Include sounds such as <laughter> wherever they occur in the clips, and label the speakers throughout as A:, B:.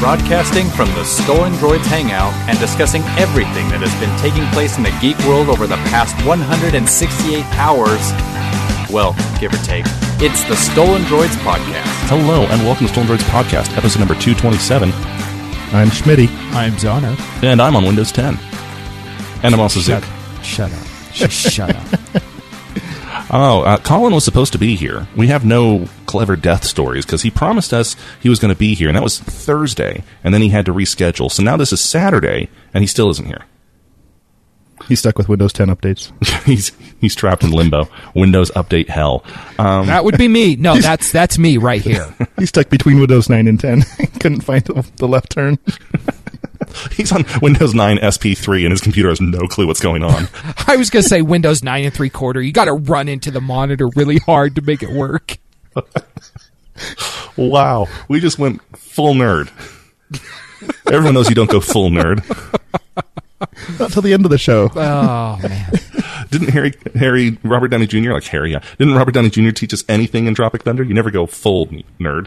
A: broadcasting from the Stolen Droids Hangout and discussing everything that has been taking place in the geek world over the past 168 hours. Well, give or take. It's the Stolen Droids Podcast.
B: Hello, and welcome to Stolen Droids Podcast, episode number 227.
C: I'm Schmitty.
D: I'm Zono.
B: And I'm on Windows 10. And I'm also
D: Shut,
B: Zook.
D: shut up. Shut up.
B: Oh, uh, Colin was supposed to be here. We have no clever death stories because he promised us he was going to be here, and that was Thursday, and then he had to reschedule. So now this is Saturday, and he still isn't here.
C: He's stuck with Windows 10 updates. <laughs>
B: he's he's trapped in limbo. Windows update hell. Um,
D: That would be me. No, <laughs> that's that's me right here.
C: He's stuck between Windows 9 and 10. <laughs> Couldn't find the, the left turn. <laughs>
B: he's on Windows 9 SP3, and his computer has no clue what's going on. <laughs>
D: I was gonna say Windows nine and three quarter. You got to run into the monitor really hard to make it work. <laughs>
B: wow, we just went full nerd. Everyone knows you don't go full nerd.
C: Not till the end of the show.
D: Oh man,
B: Didn't Harry, Harry, Robert Downey Jr. like Harry? Yeah. Didn't Robert Downey Jr. teach us anything in Tropic Thunder? You never go full nerd.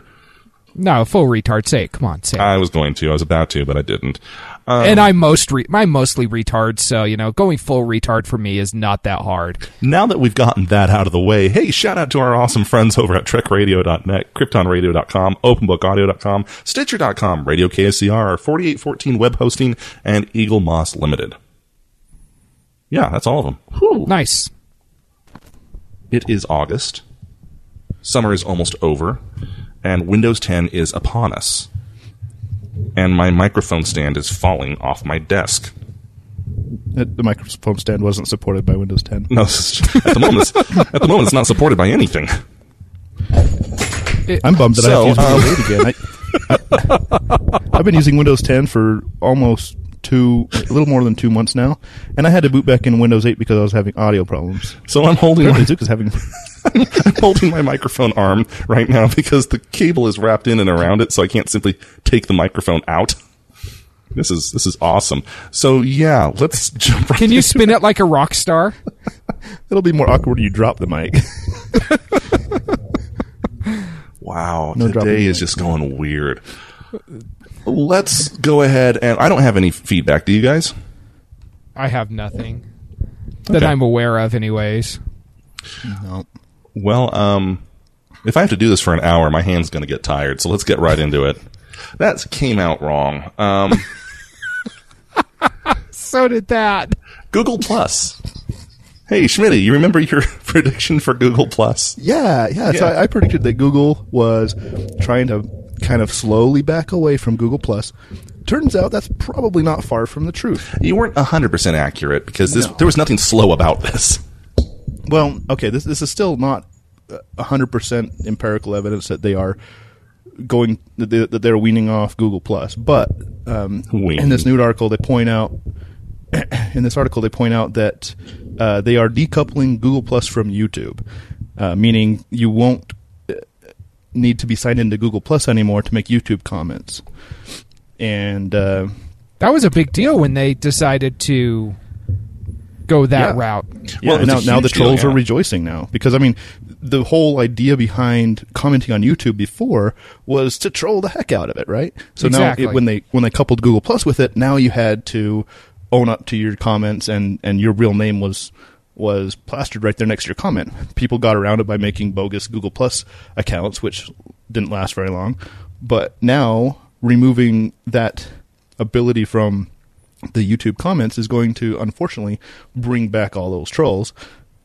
D: No, full retard. Say it. Come on, say it.
B: I was going to. I was about to, but I didn't. Um,
D: and I'm most re- I'm mostly retard, so you know, going full retard for me is not that hard.
B: now that we've gotten that out of the way, hey, shout out to our awesome friends over at TrekRadio.net, KryptonRadio.com, OpenBookAudio.com, Stitcher.com, Radio KSCR, 4814 Web Hosting, and Eaglemoss Limited. Yeah, that's all of them. Whew.
D: Nice.
B: It is August. Summer is almost over, and Windows 10 is upon us. And my microphone stand is falling off my desk.
C: Uh, The microphone stand wasn't supported by Windows 10.
B: No, <laughs> at the moment, it's, at the moment, it's not supported by anything.
C: I'm bummed that
B: So,
C: I have to use Windows 8 again. I, have been using Windows 10 for almost two, a little more than two months now, and I had to boot back in Windows 8 because I was having audio problems.
B: So I'm holding
C: Apparently, is having.
B: I'm <laughs> holding my microphone arm right now because the cable is wrapped in and around it, so I can't simply take the microphone out. This is this is awesome. So yeah, let's <laughs> jump. Right
D: Can you spin it like a rock star? <laughs>
C: It'll be more awkward when you drop the mic.
B: Wow,
C: No
B: today
C: the
B: is just going weird. Let's go ahead and I don't have any feedback. Do you guys?
D: I have nothing that
B: Okay.
D: I'm aware of, anyways.
C: no.
B: Well, um, if I have to do this for an hour, my hand's going to get tired. So let's get right into it. That came out wrong. Um, <laughs>
D: So did that.
B: Google Plus. Hey, Schmitty, you remember your <laughs> prediction for Google Plus?
C: Yeah, yeah. So I, I predicted that Google was trying to kind of slowly back away from Google Plus. Turns out that's probably not far from the truth.
B: You weren't 100% accurate because this, there was nothing slow about this.
C: Well, okay, this this is still not hundred percent empirical evidence that they are going that, they, that they're weaning off Google Plus. But um, in this new article, they point out <clears throat> in this article they point out that uh, they are decoupling Google Plus from YouTube, uh, meaning you won't uh, need to be signed into Google Plus anymore to make YouTube comments. And uh,
D: That was a big deal when they decided to go that
C: Yeah.
D: route.
C: Yeah,
B: Well,
C: now, now the
B: huge deal,
C: trolls
B: yeah.
C: are rejoicing now because I mean, the whole idea behind commenting on YouTube before was to troll the heck out of it, right? So
D: Exactly.
C: now it, when they when they coupled Google Plus with it, now you had to own up to your comments and and your real name was was plastered right there next to your comment. People got around it by making bogus Google Plus accounts, which didn't last very long. But now removing that ability from the YouTube comments is going to unfortunately bring back all those trolls.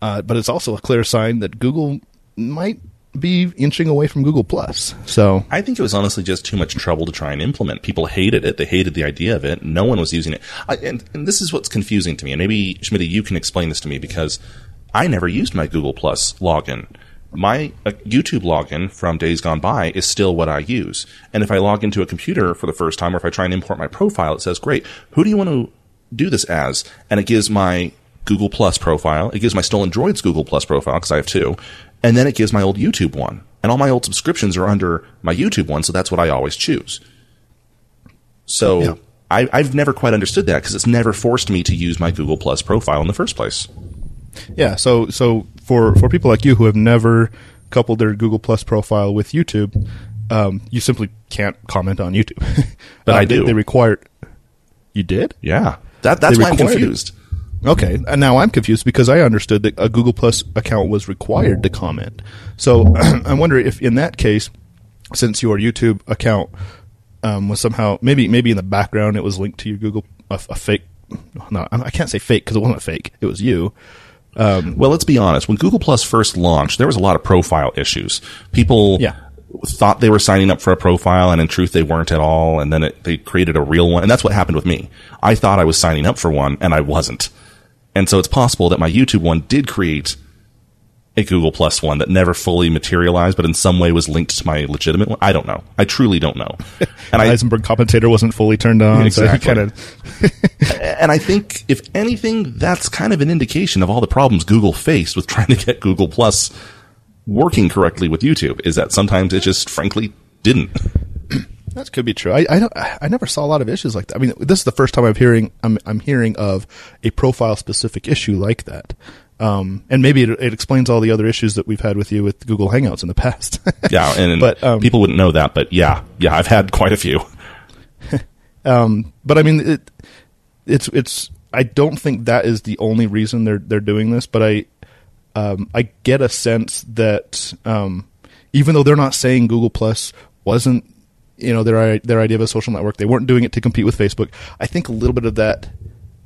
C: Uh, but it's also a clear sign that Google might be inching away from Google Plus. So
B: I think it was honestly just too much trouble to try and implement. People hated it. They hated the idea of it. No one was using it. I, and, and this is what's confusing to me. And maybe, Schmitty, you can explain this to me because I never used my Google Plus login. My uh, YouTube login from days gone by is still what I use. And if I log into a computer for the first time or if I try and import my profile, it says, great, who do you want to do this as? And it gives my Google Plus profile. It gives my Stolen Droids Google Plus profile because I have two. And then it gives my old YouTube one. And all my old subscriptions are under my YouTube one, so that's what I always choose. So
C: Yeah.
B: I, I've never quite understood that because it's never forced me to use my Google Plus profile in the first place.
C: yeah, so so for for people like you who have never coupled their Google Plus profile with YouTube, um, you simply can't comment on YouTube. <laughs>
B: But
C: Uh,
B: I
C: they-
B: do.
C: They, required. You did?
B: Yeah, that that's
C: They
B: why I'm
C: it.
B: confused.
C: Okay, and now I'm confused because I understood that a Google Plus account was required to comment. So <clears throat> I wonder if, in that case, since your YouTube account um, was somehow maybe maybe in the background it was linked to your Google a, a fake. No, I can't say fake because it wasn't fake. It was you.
B: Um, well, let's be honest. When Google Plus first launched, there was a lot of profile issues. People
C: Yeah.
B: thought they were signing up for a profile, and in truth, they weren't at all. And then it, they created a real one, and that's what happened with me. I thought I was signing up for one, and I wasn't. And so it's possible that my YouTube one did create a Google Plus one that never fully materialized, but in some way was linked to my legitimate one. I don't know. I truly don't know. <laughs> And I,
C: Heisenberg compensator wasn't fully turned on,
B: Exactly.
C: so kind of
B: and I think, if anything, that's kind of an indication of all the problems Google faced with trying to get Google Plus working correctly with YouTube. Is that sometimes it just frankly didn't. <clears throat>
C: That could be true. I, I don't. I never saw a lot of issues like that. I mean, this is the first time I'm hearing. I'm I'm hearing of a profile specific issue like that. Um, and maybe it, it explains all the other issues that we've had with you with Google Hangouts in the past. <laughs>
B: Yeah, and
C: But, um,
B: people wouldn't know that, but yeah, yeah, I've had quite a few. <laughs>
C: um, but I mean, it, it's it's. I don't think that is the only reason they're they're doing this. But I um, I get a sense that um, even though they're not saying Google Plus wasn't you know their their idea of a social network, they weren't doing it to compete with Facebook. I think a little bit of that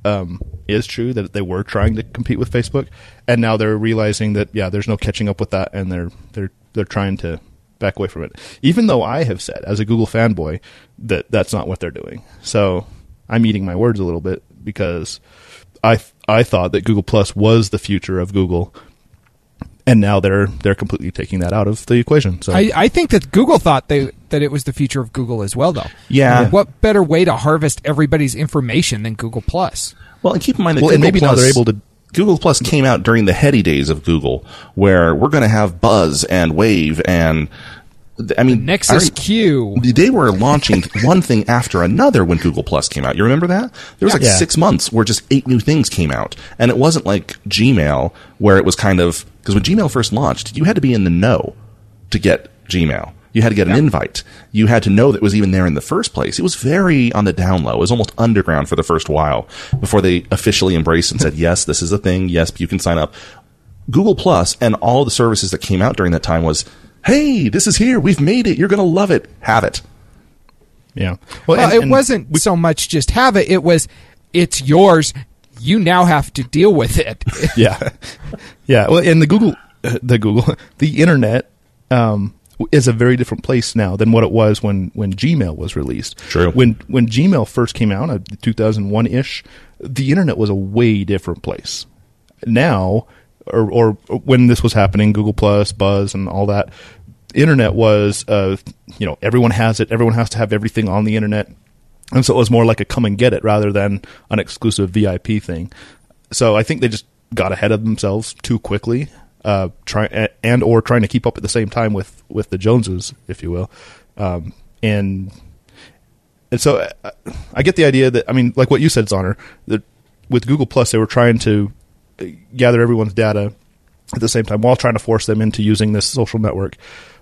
C: um, is true that they were trying to compete with Facebook, and now they're realizing that yeah, there's no catching up with that, and they're they're they're trying to back away from it. Even though I have said as a Google fanboy that that's not what they're doing, so I'm eating my words a little bit because I I thought that Google Plus was the future of Google. And now they're they're completely taking that out of the equation. So
D: I, I think that Google thought they that it was the future of Google as well, though.
B: Yeah.
D: What better way to harvest everybody's information than Google Plus?
B: Well, and keep in mind that
C: Well, and
B: Google
C: maybe now they're able to-
B: Google Plus came out during the heady days of Google, where we're going to have Buzz and Wave and I mean
D: Nexus
B: I-
D: Q.
B: They were launching <laughs> one thing after another when Google Plus came out. You remember that? There was like
C: Yeah.
B: six months where just eight new things came out, and it wasn't like Gmail where it was kind of because when Gmail first launched, you had to be in the know to get Gmail. You had to get an invite. You had to know that it was even there in the first place. It was very on the down low. It was almost underground for the first while before they officially embraced and said, yes, this is a thing. Yes, you can sign up. Google Plus and all the services that came out during that time was, hey, this is here. We've made it. You're going to love it. Have it.
C: yeah.
D: Well,
C: and-
D: it
C: and
D: wasn't so much just have it; it was it's yours. You now have to deal with it. <laughs>
C: yeah, yeah. Well, and the Google, the Google, the internet um, is a very different place now than what it was when when Gmail was released.
B: True.
C: When when Gmail first came out, uh, 2001 ish, the internet was a way different place. Now, or or when this was happening, Google Plus, Buzz, and all that. Internet was, uh, you know, everyone has it. Everyone has to have everything on the internet. And so it was more like a come and get it rather than an exclusive VIP thing. So I think they just got ahead of themselves too quickly, uh, try and or trying to keep up at the same time with with the Joneses, if you will, um, and and so uh, I get the idea that I mean, like what you said, Zonner, that with Google Plus they were trying to gather everyone's data at the same time while trying to force them into using this social network.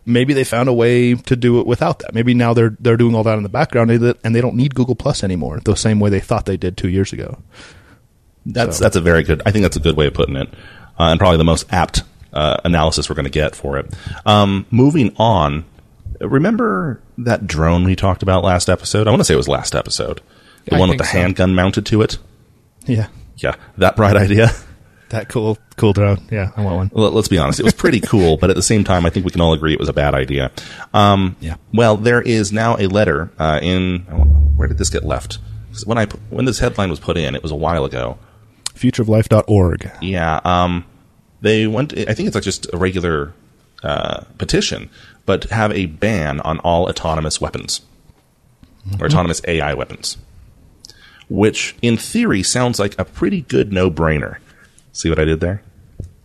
C: Maybe they found a way to do it without that. Maybe now they're they're doing all that in the background and they- don't need Google Plus anymore the same way they thought they did two years ago.
B: That's
C: So-
B: that's a very good. I think that's a good way of putting it, uh, and probably the most apt uh, analysis we're going to get for it. Um, moving on, remember that drone we talked about last episode? I want to say it was last episode. The
D: I
B: one with the
D: so.
B: handgun mounted to it.
C: Yeah,
B: Yeah, that bright idea. <laughs>
C: that cool cool drone. Yeah, I want one.
B: Well, let's be honest. It was pretty <laughs> cool, but at the same time, I think we can all agree it was a bad idea. Um,
C: Yeah.
B: Well, there is now a letter uh, in. Where did this get left? When I when this headline was put in, it was a while ago.
C: Futureoflife.org.
B: Yeah. Um, they went. I think it's like just a regular uh, petition, but have a ban on all autonomous weapons or autonomous AI weapons, which in theory sounds like a pretty good no-brainer. See what I did there?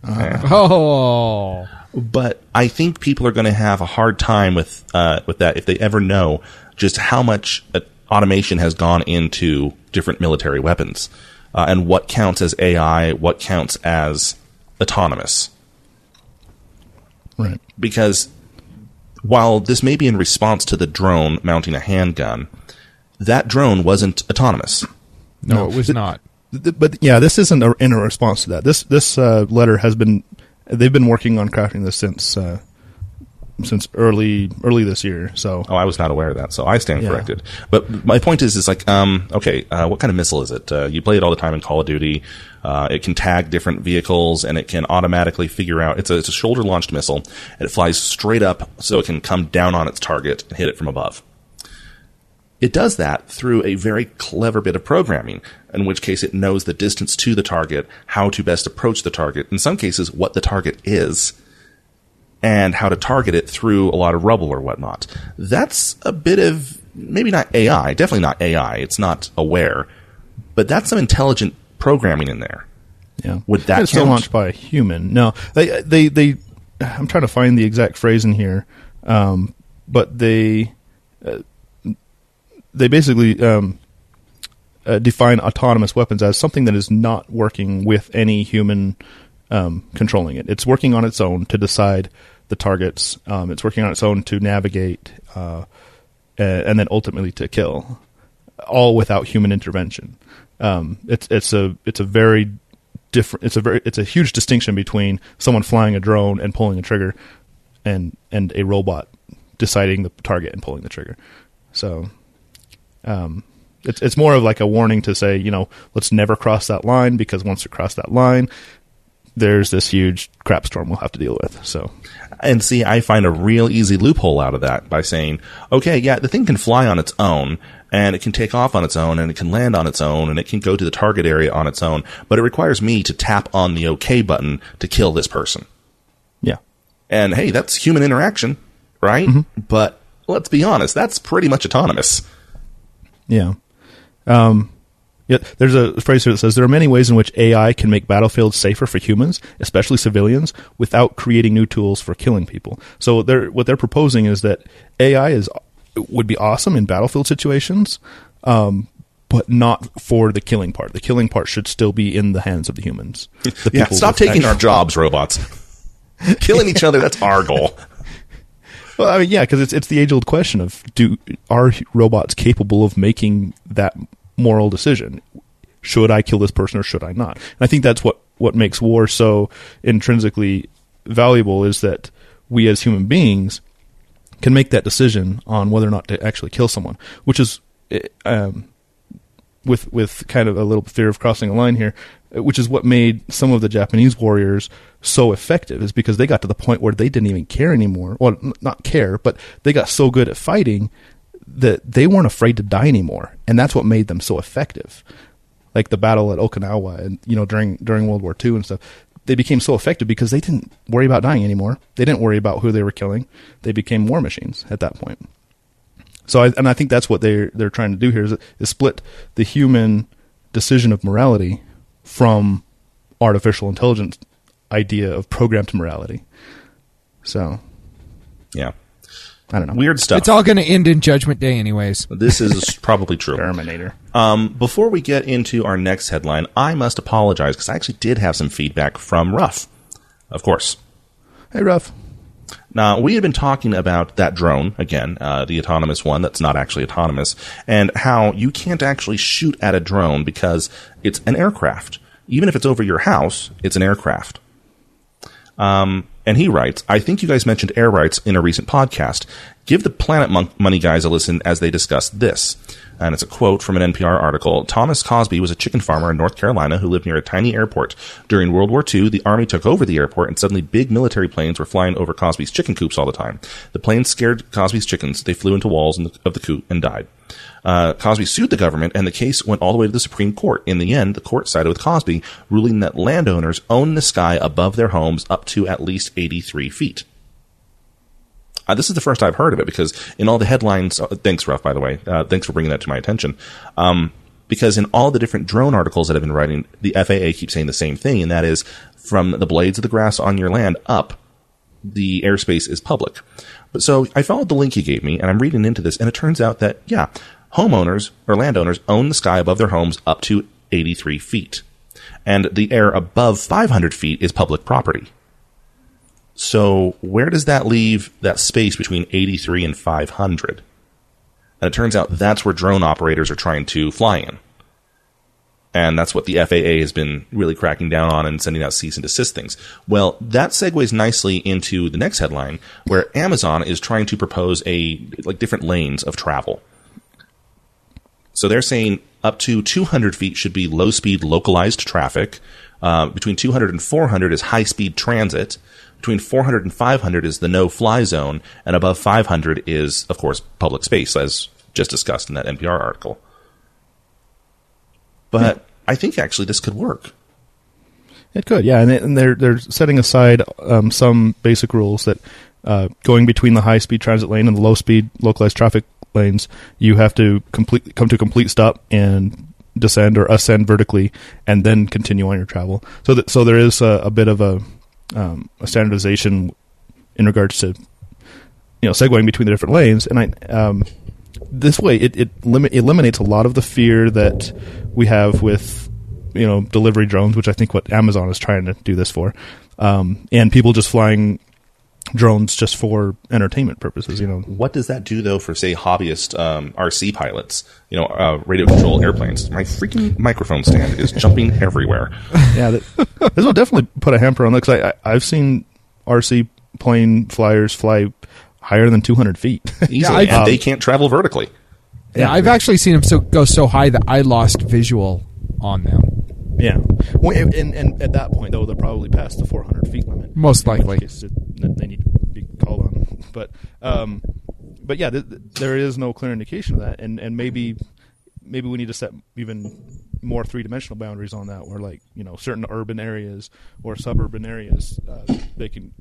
D: oh,
B: but I think people are going to have a hard time with uh, with that if they ever know just how much uh, automation has gone into different military weapons uh, and what counts as AI, what counts as autonomous.
C: Right.
B: Because while this may be in response to the drone mounting a handgun, that drone wasn't autonomous.
D: No,
C: No.
D: it was not.
C: But yeah, this isn't a, in a response to that. This this uh, letter has been they've been working on crafting this since uh, since early early this year. So
B: Oh, I was not aware of that, so I stand
C: Yeah.
B: corrected. But my point is, is like, um, okay, uh, what kind of missile is it? Uh, you play it all the time in Call of Duty. Uh, it can tag different vehicles, and it can automatically figure out. It's a, it's a shoulder launched missile, and it flies straight up, so it can come down on its target and hit it from above. It does that through a very clever bit of programming, in which case it knows the distance to the target, how to best approach the target, in some cases, what the target is, and how to target it through a lot of rubble or whatnot. That's a bit of maybe not AI, definitely not AI. It's not aware, but that's some intelligent programming in there.
C: yeah,
B: Would that
C: it's still launched by a human? No, they they they. I'm trying to find the exact phrase in here, um, but they uh, they basically um, uh, define autonomous weapons as something that is not working with any human um, controlling it. It's working on its own to decide the targets. Um, it's working on its own to navigate, uh, and then ultimately to kill, all without human intervention. Um, it's it's a it's a very different. It's a very it's a huge distinction between someone flying a drone and pulling a trigger, and and a robot deciding the target and pulling the trigger. So um, it's it's more of like a warning to say, you know, let's never cross that line because once you cross that line, there's this huge crap storm we'll have to deal with. So
B: And see, I find a real easy loophole out of that by saying, okay, yeah, the thing can fly on its own and it can take off on its own and it can land on its own and it can go to the target area on its own, but it requires me to tap on the OK button to kill this person.
C: yeah,
B: And hey, that's human interaction, right? But let's be honest, that's pretty much autonomous.
C: Yeah. Um, yeah, there's a phrase here that says there are many ways in which AI can make battlefields safer for humans, especially civilians, without creating new tools for killing people. So they're, what they're proposing is that AI is would be awesome in battlefield situations, um, but not for the killing part. The killing part should still be in the hands of the humans. <laughs> The
B: Yeah, stop taking our jobs, robots. <laughs> Killing each other, that's our goal.
C: Well, I mean, yeah, because it's it's the age old question of do are robots capable of making that moral decision? Should I kill this person or should I not? And I think that's what what makes war so intrinsically valuable is that we as human beings can make that decision on whether or not to actually kill someone, which is eh, um, with with kind of a little fear of crossing a line here, which is what made some of the Japanese warriors so effective, is because they got to the point where they didn't even care anymore. Well, not care, but they got so good at fighting that they weren't afraid to die anymore, and that's what made them so effective. Like the battle at Okinawa, and you know during during World War II and stuff, they became so effective because they didn't worry about dying anymore. They didn't worry about who they were killing. They became war machines at that point. So, I, and I think that's what they're they're trying to do here is, is split the human decision of morality from artificial intelligence idea of programmed morality. So,
B: Yeah.
C: I don't know.
B: Weird stuff.
D: It's all going to end in Judgment Day, anyways. <laughs>
B: this is probably true.
C: Terminator.
B: Um, before we get into our next headline, I must apologize because I actually did have some feedback from Ruff, of course.
C: Hey, Ruff.
B: Now, we had been talking about that drone, again, uh, the autonomous one that's not actually autonomous, and how you can't actually shoot at a drone because it's an aircraft. Even if it's over your house, it's an aircraft. Um, and he writes, I think you guys mentioned air rights in a recent podcast. Give the Planet Mon- Money guys a listen as they discuss this. And it's a quote from an NPR article. Thomas Causby was a chicken farmer in North Carolina who lived near a tiny airport. During World War II, the army took over the airport and suddenly big military planes were flying over Causby's chicken coops all the time. The planes scared Causby's chickens. They flew into walls of the coop and died. Uh, Causby sued the government, and the case went all the way to the Supreme Court. In the end, the court sided with Causby, ruling that landowners own the sky above their homes up to at least 83 feet. Uh, this is the first I've heard of it because in all the headlines, uh, thanks, Ruff, by the way, uh, thanks for bringing that to my attention. Um, because in all the different drone articles that I've been writing, the FAA keeps saying the same thing, and that is from the blades of the grass on your land up, the airspace is public. But so I followed the link he gave me, and I'm reading into this, and it turns out that yeah, homeowners or landowners own the sky above their homes up to 83 feet, and the air above 500 feet is public property. So where does that leave that space between 83 and 500? And it turns out that's where drone operators are trying to fly in. And that's what the FAA has been really cracking down on and sending out cease and desist things. Well, that segues nicely into the next headline where Amazon is trying to propose a, like different lanes of travel. So they're saying up to 200 feet should be low speed localized traffic. Uh, between 200 and 400 is high speed transit. Between 400 and 500 is the no fly zone. And above 500 is, of course, public space, as just discussed in that NPR article. But I think actually this could work.
C: It could, yeah, and, it, and they're they're setting aside um, some basic rules that uh, going between the high speed transit lane and the low speed localized traffic lanes, you have to complete come to a complete stop and descend or ascend vertically, and then continue on your travel. So that so there is a, a bit of a um, a standardization in regards to you know segueing between the different lanes, and I um, this way it it limit, eliminates a lot of the fear that we have with you know delivery drones, which I think what Amazon is trying to do this for, um, and people just flying drones just for entertainment purposes. You know,
B: What does that do though for say hobbyist um, RC pilots? You know, uh, radio control airplanes. My freaking microphone stand is <laughs> jumping everywhere.
C: yeah, that, this will definitely put a hamper on that because I, I I've seen RC plane flyers fly higher than 200 feet. <laughs>
B: Easily,
D: I've-
B: and they can't travel vertically.
D: Yeah, I've actually seen them so go so high that I lost visual on them.
C: yeah, well, and, and and at that point though, they're probably past the 400 feet limit.
D: Most
C: In which
D: likely.
C: They need to be called on. <laughs> But um, but yeah, th- th- there is no clear indication of that, and and maybe maybe we need to set even more three dimensional boundaries on that, where like you know certain urban areas or suburban areas, uh, they can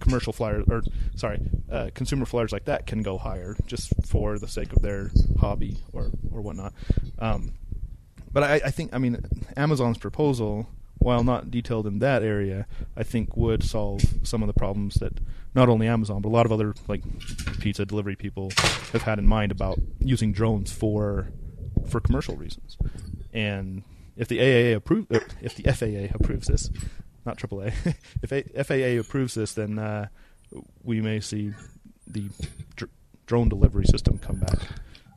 C: commercial flyers or sorry, uh, consumer flyers like that can go higher just for the sake of their hobby or or whatnot. Um, but I, I think I mean Amazon's proposal, while not detailed in that area, I think would solve some of the problems that not only Amazon but a lot of other like pizza delivery people have had in mind about using drones for for commercial reasons. And if the AAA approve, uh, if the FAA approves this, not AAA, <laughs> if A- FAA approves this, then uh, we may see the dr- drone delivery system come back.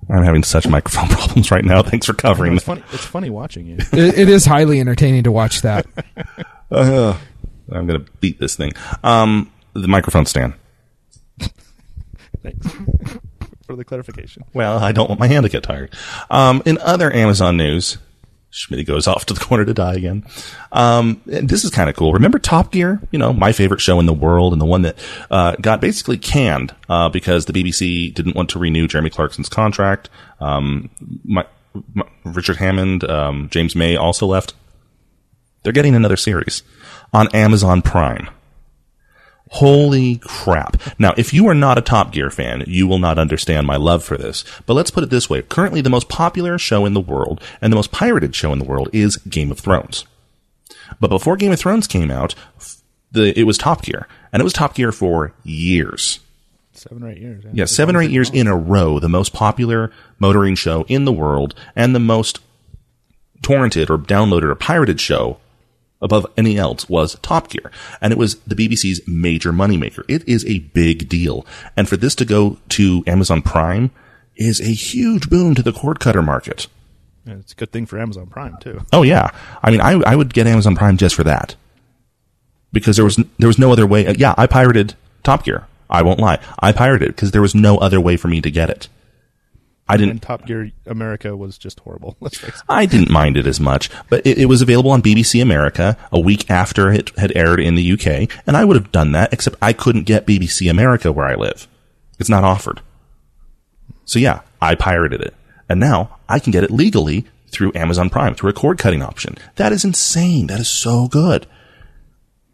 B: I'm having such microphone <laughs> problems right now. Thanks for covering.
C: It's funny. It's funny watching you.
D: It, it is highly entertaining to watch that. <laughs>
B: Uh, I'm going to beat this thing. Um, the microphone stand.
C: Thanks <laughs> for the clarification.
B: Well, I don't want my hand to get tired. Um, in other Amazon news, Schmidt goes off to the <laughs> corner to die again. Um, and this is kind of cool. Remember Top Gear? You know, my favorite show in the world and the one that, uh, got basically canned, uh, because the BBC didn't want to renew Jeremy Clarkson's contract. Um, my, my, Richard Hammond, um, James May also left. They're getting another series on Amazon Prime. Holy crap. Now, if you are not a Top Gear fan, you will not understand my love for this. But let's put it this way. Currently, the most popular show in the world and the most pirated show in the world is Game of Thrones. But before Game of Thrones came out, the, it was Top Gear. And it was Top Gear for years.
C: Seven or eight years.
B: Yeah, seven or eight years in a row, the most popular motoring show in the world and the most torrented or downloaded or pirated show above any else was Top Gear. And it was the BBC's major moneymaker. It is a big deal. And for this to go to Amazon Prime is a huge boon to the cord cutter market.
C: Yeah, it's a good thing for Amazon Prime too.
B: Oh yeah. I mean, I, I would get Amazon Prime just for that. Because there was, there was no other way. Yeah, I pirated Top Gear. I won't lie. I pirated it because there was no other way for me to get it. I didn't,
C: Top Gear America was just horrible. <laughs> Let's face it.
B: I didn't mind it as much, but it, it was available on BBC America a week after it had aired in the UK, and I would have done that, except I couldn't get BBC America where I live. It's not offered. So yeah, I pirated it. And now I can get it legally through Amazon Prime, through a cord cutting option. That is insane. That is so good.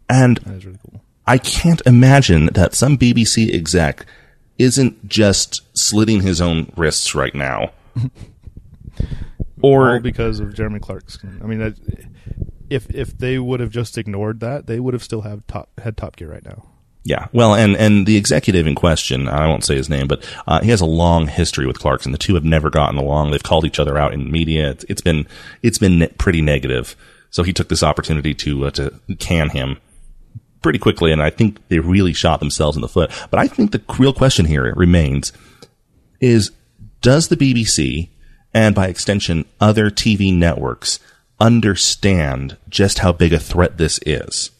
B: And
C: That is really cool.
B: I can't imagine that some BBC exec isn't just slitting his own wrists right now.
C: All
B: or
C: because of Jeremy Clarkson. I mean, that, if if they would have just ignored that, they would have still have top had Top Gear right now.
B: Yeah, well, and and the executive in question, I won't say his name, but uh, he has a long history with Clarkson. The two have never gotten along. They've called each other out in media. It's, it's been it's been pretty negative. So he took this opportunity to uh, to can him. Pretty quickly, and I think they really shot themselves in the foot. But I think the real question here remains is does the BBC and by extension other TV networks understand just how big a threat this is?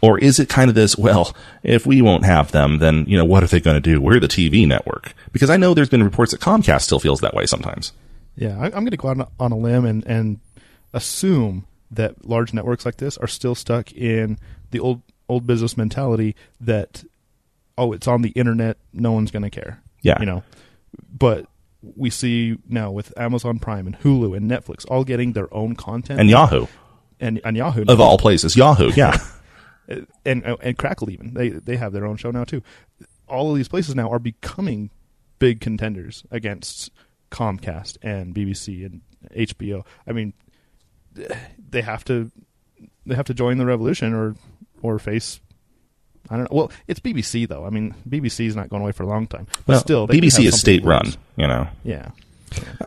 B: Or is it kind of this, well, if we won't have them, then, you know, what are they going to do? We're the TV network. Because I know there's been reports that Comcast still feels that way sometimes.
C: Yeah, I, I'm going to go out on a, on a limb and, and assume that large networks like this are still stuck in the old old business mentality that oh, it's on the internet, no one's going to care.
B: Yeah.
C: you know. But we see now with Amazon Prime and Hulu and Netflix all getting their own content
B: And Yahoo,
C: and, and Yahoo
B: of all places, Yahoo, yeah. <laughs>
C: and and Crackle even they they have their own show now too. All of these places now are becoming big contenders against Comcast and BBC and HBO. I mean, they have to they have to join the revolution or or face. I don't know. Well, it's BBC though. I mean, BBC is not going away for a long time. But
B: Well,
C: still,
B: BBC is state run,
C: lose.
B: you know.
C: Yeah,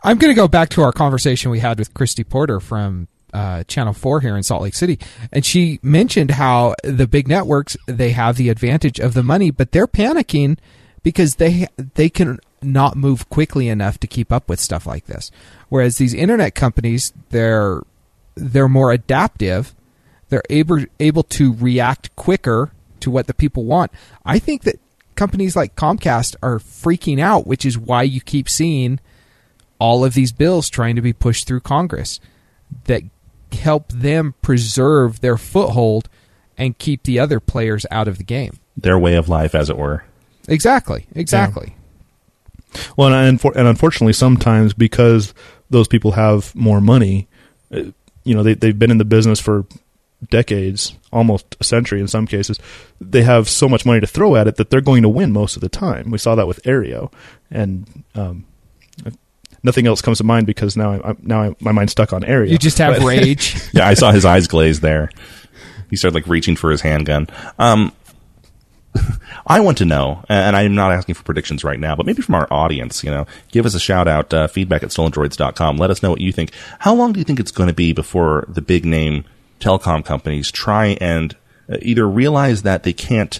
D: I'm going to go back to our conversation we had with Christy Porter from uh, Channel 4 here in Salt Lake City. And she mentioned how the big networks, they have the advantage of the money, but they're panicking because they they can not move quickly enough to keep up with stuff like this. Whereas these internet companies, they're they're more adaptive. They're able able to react quicker to what the people want. I think that companies like Comcast are freaking out, which is why you keep seeing all of these bills trying to be pushed through Congress that help them preserve their foothold and keep the other players out of the game.
B: Their way of life, as it were.
D: Exactly. Exactly.
C: Well, and, and unfortunately, sometimes because those people have more money, uh, you know, they they've been in the business for decades, almost a century in some cases. They have so much money to throw at it that they're going to win most of the time. We saw that with Aereo, and um, nothing else comes to mind because now I, I'm, now I, my mind's stuck on Aereo.
D: You just have
C: But- <laughs>
D: rage. <laughs>
B: Yeah, I saw his eyes glaze there. He started like reaching for his handgun. Um, <laughs> I want to know, and I'm not asking for predictions right now, but maybe from our audience, you know, give us a shout out, uh, feedback at stolendroids.com. Let us know what you think. How long do you think it's going to be before the big name telecom companies try and uh, either realize that they can't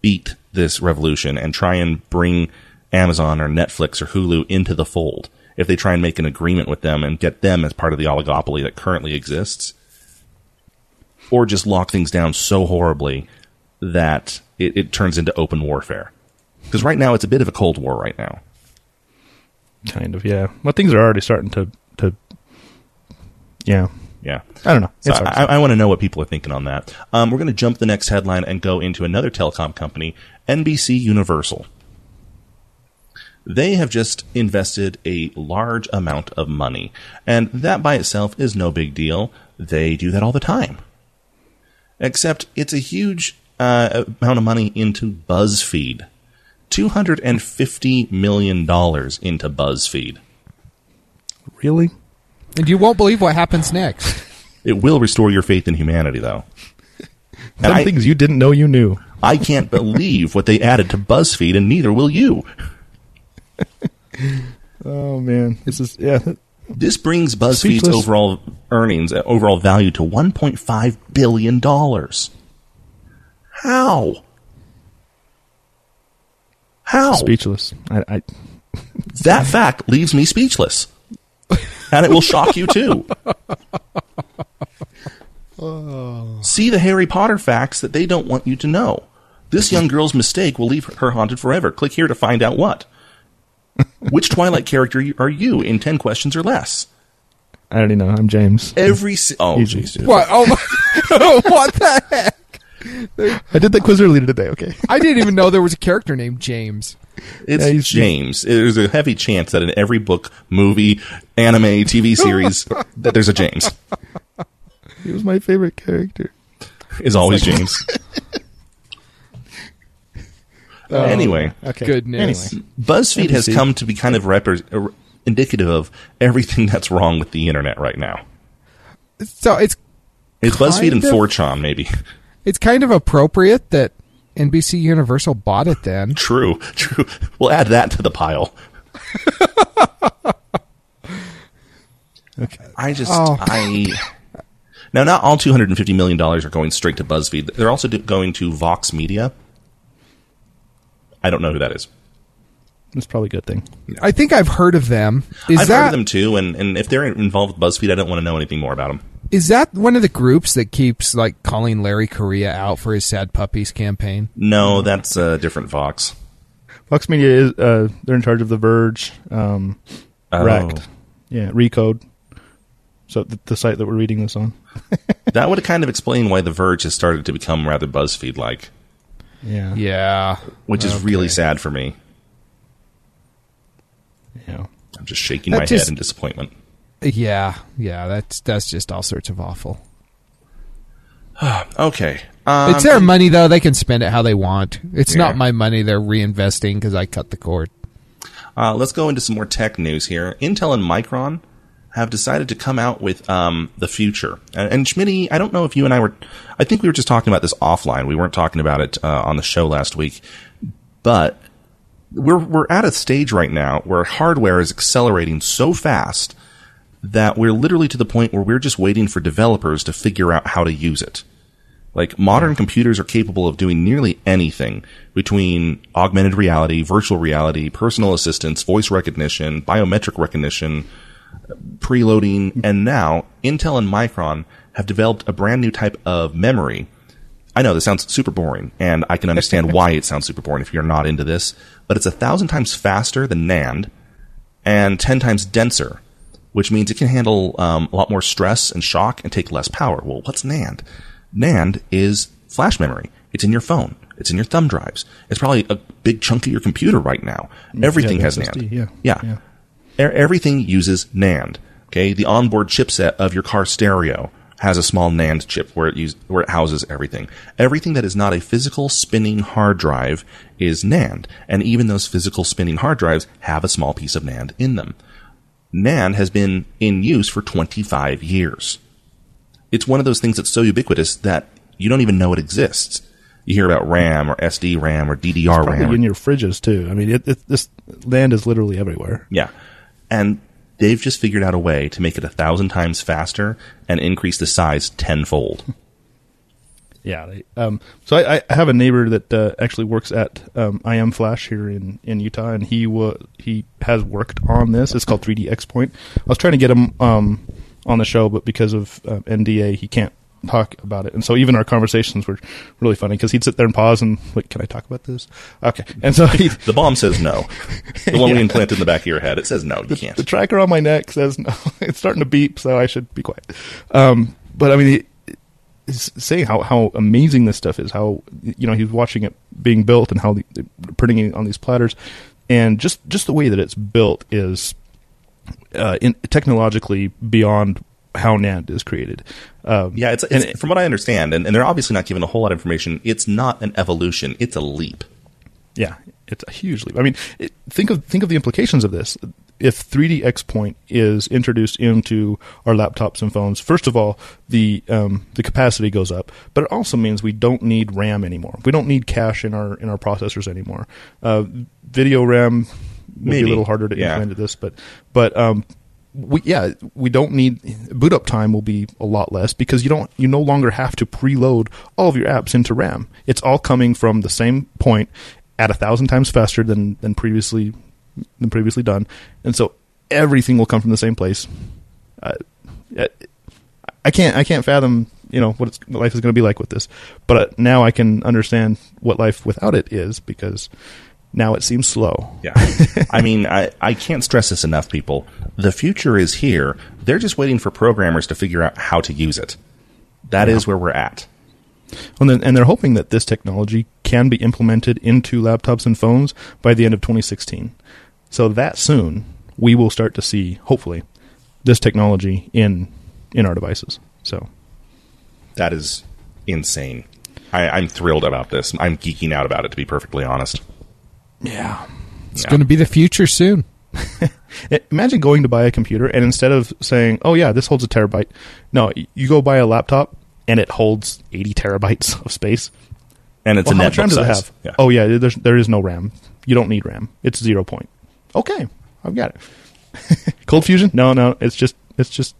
B: beat this revolution and try and bring Amazon or Netflix or Hulu into the fold? If they try and make an agreement with them and get them as part of the oligopoly that currently exists, or just lock things down so horribly that it, it turns into open warfare. Because right now it's a bit of a cold war right now.
C: kind of, yeah. Well, things are already starting to to, yeah.
B: Yeah.
C: I don't know.
B: So
C: It's hard to
B: I. I want to know what people are thinking on that. Um, we're going to jump the next headline and go into another telecom company, NBC Universal. They have just invested a large amount of money, and that by itself is no big deal. They do that all the time. Except it's a huge uh, amount of money into BuzzFeed. $250 million into BuzzFeed.
C: really.
D: And you won't believe what happens next.
B: It will restore your faith in humanity, though.
C: Some
B: I-
C: things you didn't know you knew.
B: I can't believe what they added to BuzzFeed, and neither will you. <laughs>
C: Oh man, this is yeah.
B: This brings BuzzFeed's
C: Speechless.
B: overall earnings, uh, overall value to $1.5 billion. How? How?
C: Speechless. I, I
B: That fact leaves me speechless. And it will shock you too. Oh. See the Harry Potter facts that they don't want you to know. This young girl's mistake will leave her haunted forever. Click here to find out what. <laughs> Which Twilight character are you in 10 questions or less?
C: I already know. I'm James.
B: Every si- oh
C: Easy.
B: jeez.
D: what? Oh, my- <laughs> what the heck?
C: I did that quiz earlier today. Okay.
D: I didn't even know there was a character named James.
B: It's
C: Yeah, he's-
B: James. There's a heavy chance that in every book, movie, anime, TV series, <laughs> that there's a James.
C: He was my favorite character.
B: Is always James. <laughs> anyway,
C: Okay.
D: Goodness.
C: Anyway,
B: BuzzFeed has come to be kind of repre- uh, indicative of everything that's wrong with the internet right now.
D: So it's
B: It's BuzzFeed and
D: Kind
B: 4chan, maybe.
D: It's kind of appropriate that NBC Universal bought it then. <laughs>
B: True, true. We'll add that to the pile.
C: okay.
B: I just,
D: Oh.
B: I. Now, not all $250 million are going straight to BuzzFeed. They're also going to Vox Media. I don't know who that is.
C: It's probably a good thing.
D: I think I've heard of them. Is
B: I've
D: that
B: heard of them too, and, and if they're involved with BuzzFeed, I don't want to know anything more about them.
D: Is that one of the groups that keeps like calling Larry Correia out for his sad puppies campaign?
B: No, that's a different Vox.
C: Fox Media is uh, they're in charge of The Verge, um,
B: Oh.
C: Wrecked, yeah, Recode. So the, the site that we're reading this on. <laughs>
B: That would kind of explain why The Verge has started to become rather BuzzFeed like,
C: Yeah,
D: Yeah.
B: which is really sad for me.
C: yeah.
B: I'm just shaking
D: That
B: my
D: just-
B: head in disappointment.
D: Yeah, yeah, that's that's just all sorts of awful. <sighs>
B: Okay. Um,
D: it's their money though; they can spend it how they want. It's
B: Yeah.
D: not my money; they're reinvesting because I cut the cord.
B: Uh, let's go into some more tech news here. Intel and Micron have decided to come out with um, the future. And, and Schmitty, I don't know if you and I were. I think we were just talking about this offline. We weren't talking about it uh, on the show last week. But we're we're at a stage right now where hardware is accelerating so fast that we're literally to the point where we're just waiting for developers to figure out how to use it. Like modern computers are capable of doing nearly anything between augmented reality, virtual reality, personal assistance, voice recognition, biometric recognition, preloading, mm-hmm. and now Intel and Micron have developed a brand new type of memory. I know this sounds super boring, and I can understand <laughs> why it sounds super boring if you're not into this, but it's a thousand times faster than NAND and 10 times denser, which means it can handle um, a lot more stress and shock and take less power. Well, what's NAND? NAND is flash memory. It's in your phone. It's in your thumb drives. It's probably a big chunk of your computer right now. Everything
C: the
B: has
C: SSD,
B: NAND.
C: yeah.
B: Yeah.
C: Yeah.
B: E- Everything uses NAND. Okay. The onboard chipset of your car stereo has a small NAND chip where it use, where it houses everything. Everything that is not a physical spinning hard drive is NAND. And even those physical spinning hard drives have a small piece of NAND in them. NAND has been in use for 25 years. It's one of those things that's so ubiquitous that you don't even know it exists. You hear about RAM or SD RAM or DDR
C: Probably
B: RAM.
C: in your fridges too. I mean, it, it, this NAND is literally everywhere.
B: Yeah. And they've just figured out a way to make it a thousand times faster and increase the size tenfold. <laughs>
C: Yeah. They, um, so I, I have a neighbor that uh, actually works at um, IM Flash here in, in Utah, and he wa- he has worked on this. It's called 3D XPoint. I was trying to get him um, on the show, but because of uh, NDA, he can't talk about it. And so even our conversations were really funny because he'd sit there and pause and like, can I talk about this? Okay. And so he
B: The bomb says no. The one <laughs> we
C: Yeah.
B: implanted in the back of your head, it says no, you can't.
C: the tracker on my neck says no. <laughs> it's starting to beep, so I should be quiet. Um, but I mean, saying how, how amazing this stuff is. How you know he's watching it being built and how the, they're printing it on these platters, and just just the way that it's built is uh, in, technologically beyond how NAND is created. Um,
B: Yeah, it's,
C: and
B: it's from what I understand, and, and they're obviously not giving a whole lot of information. It's not an evolution; it's a leap.
C: Yeah, it's a huge leap. I mean, it, think of think of the implications of this. If 3D XPoint is introduced into our laptops and phones, first of all, the um, the capacity goes up, but it also means we don't need RAM anymore. We don't need cache in our in our processors anymore. Uh, video RAM will be a little harder to
B: Yeah.
C: implement this, but but um, we yeah we don't need boot up time will be a lot less because you don't you no longer have to preload all of your apps into RAM. It's all coming from the same point at a thousand times faster than than previously than previously done, and so everything will come from the same place. Uh, uh, I can't I can't fathom you know what, life is going to be like with this, but uh, now I can understand what life without it is because now it seems slow.
B: Yeah. I mean, I, I can't stress this enough, people. The future is here. They're just waiting for programmers to figure out how to use it. That is where we're at.
C: And, then, and they're hoping that this technology can be implemented into laptops and phones by the end of 2016. So that soon, we will start to see, hopefully, this technology in in our devices. So
B: That is insane. I, I'm thrilled about this. I'm geeking out about it, to be perfectly honest.
C: yeah,
D: It's going to be the future soon. <laughs>
C: imagine going to buy a computer and instead of saying, "Oh yeah, this holds a terabyte," no, you go buy a laptop and it holds 80 terabytes of space.
B: And it's
C: Well,
B: a
C: how much RAM
B: netbook
C: does it have?
B: Yeah.
C: Oh yeah, there's, there is no RAM. You don't need RAM. It's zero point. Okay, I've got it. <laughs> Cold Fusion? No, no, it's just it's just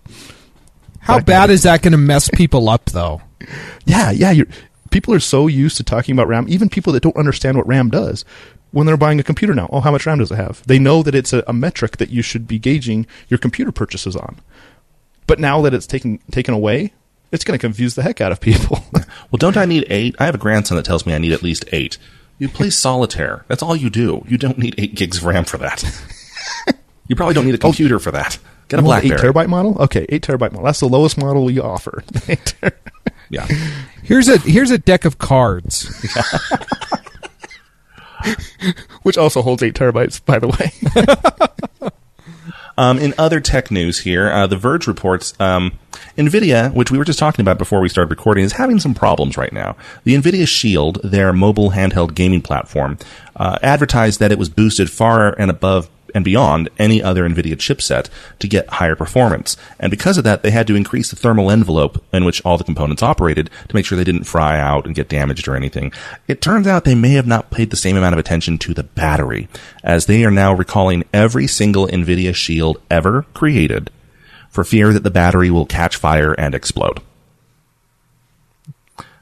D: How bad is that going to mess people up, though? <laughs>
C: Yeah, yeah. You're, people are so used to talking about RAM. Even people that don't understand what RAM does, when they're buying a computer now, oh, how much RAM does it have? They know that it's a, a metric that you should be gauging your computer purchases on. But now that it's taken taken away, it's going to confuse the heck out of people. <laughs>
B: Well, don't I need eight? I have a grandson that tells me I need at least eight. You play solitaire. That's all you do. You don't need eight gigs of RAM for that. <laughs> you probably don't need a oh. computer for that. Get a
C: You want
B: BlackBerry.
C: eight terabyte model. Okay, eight terabyte model. That's the lowest model we offer. Eight <laughs> ter-
B: Yeah.
D: Here's a here's a deck of cards. <laughs>
C: Which also holds eight terabytes, by the way.
B: Um, in other tech news here, uh, The Verge reports um, NVIDIA, which we were just talking about before we started recording, is having some problems right now. The NVIDIA Shield, their mobile handheld gaming platform, uh, advertised that it was boosted far and above and beyond any other NVIDIA chipset to get higher performance. And because of that, they had to increase the thermal envelope in which all the components operated to make sure they didn't fry out and get damaged or anything. It turns out they may have not paid the same amount of attention to the battery, as they are now recalling every single NVIDIA Shield ever created for fear that the battery will catch fire and explode.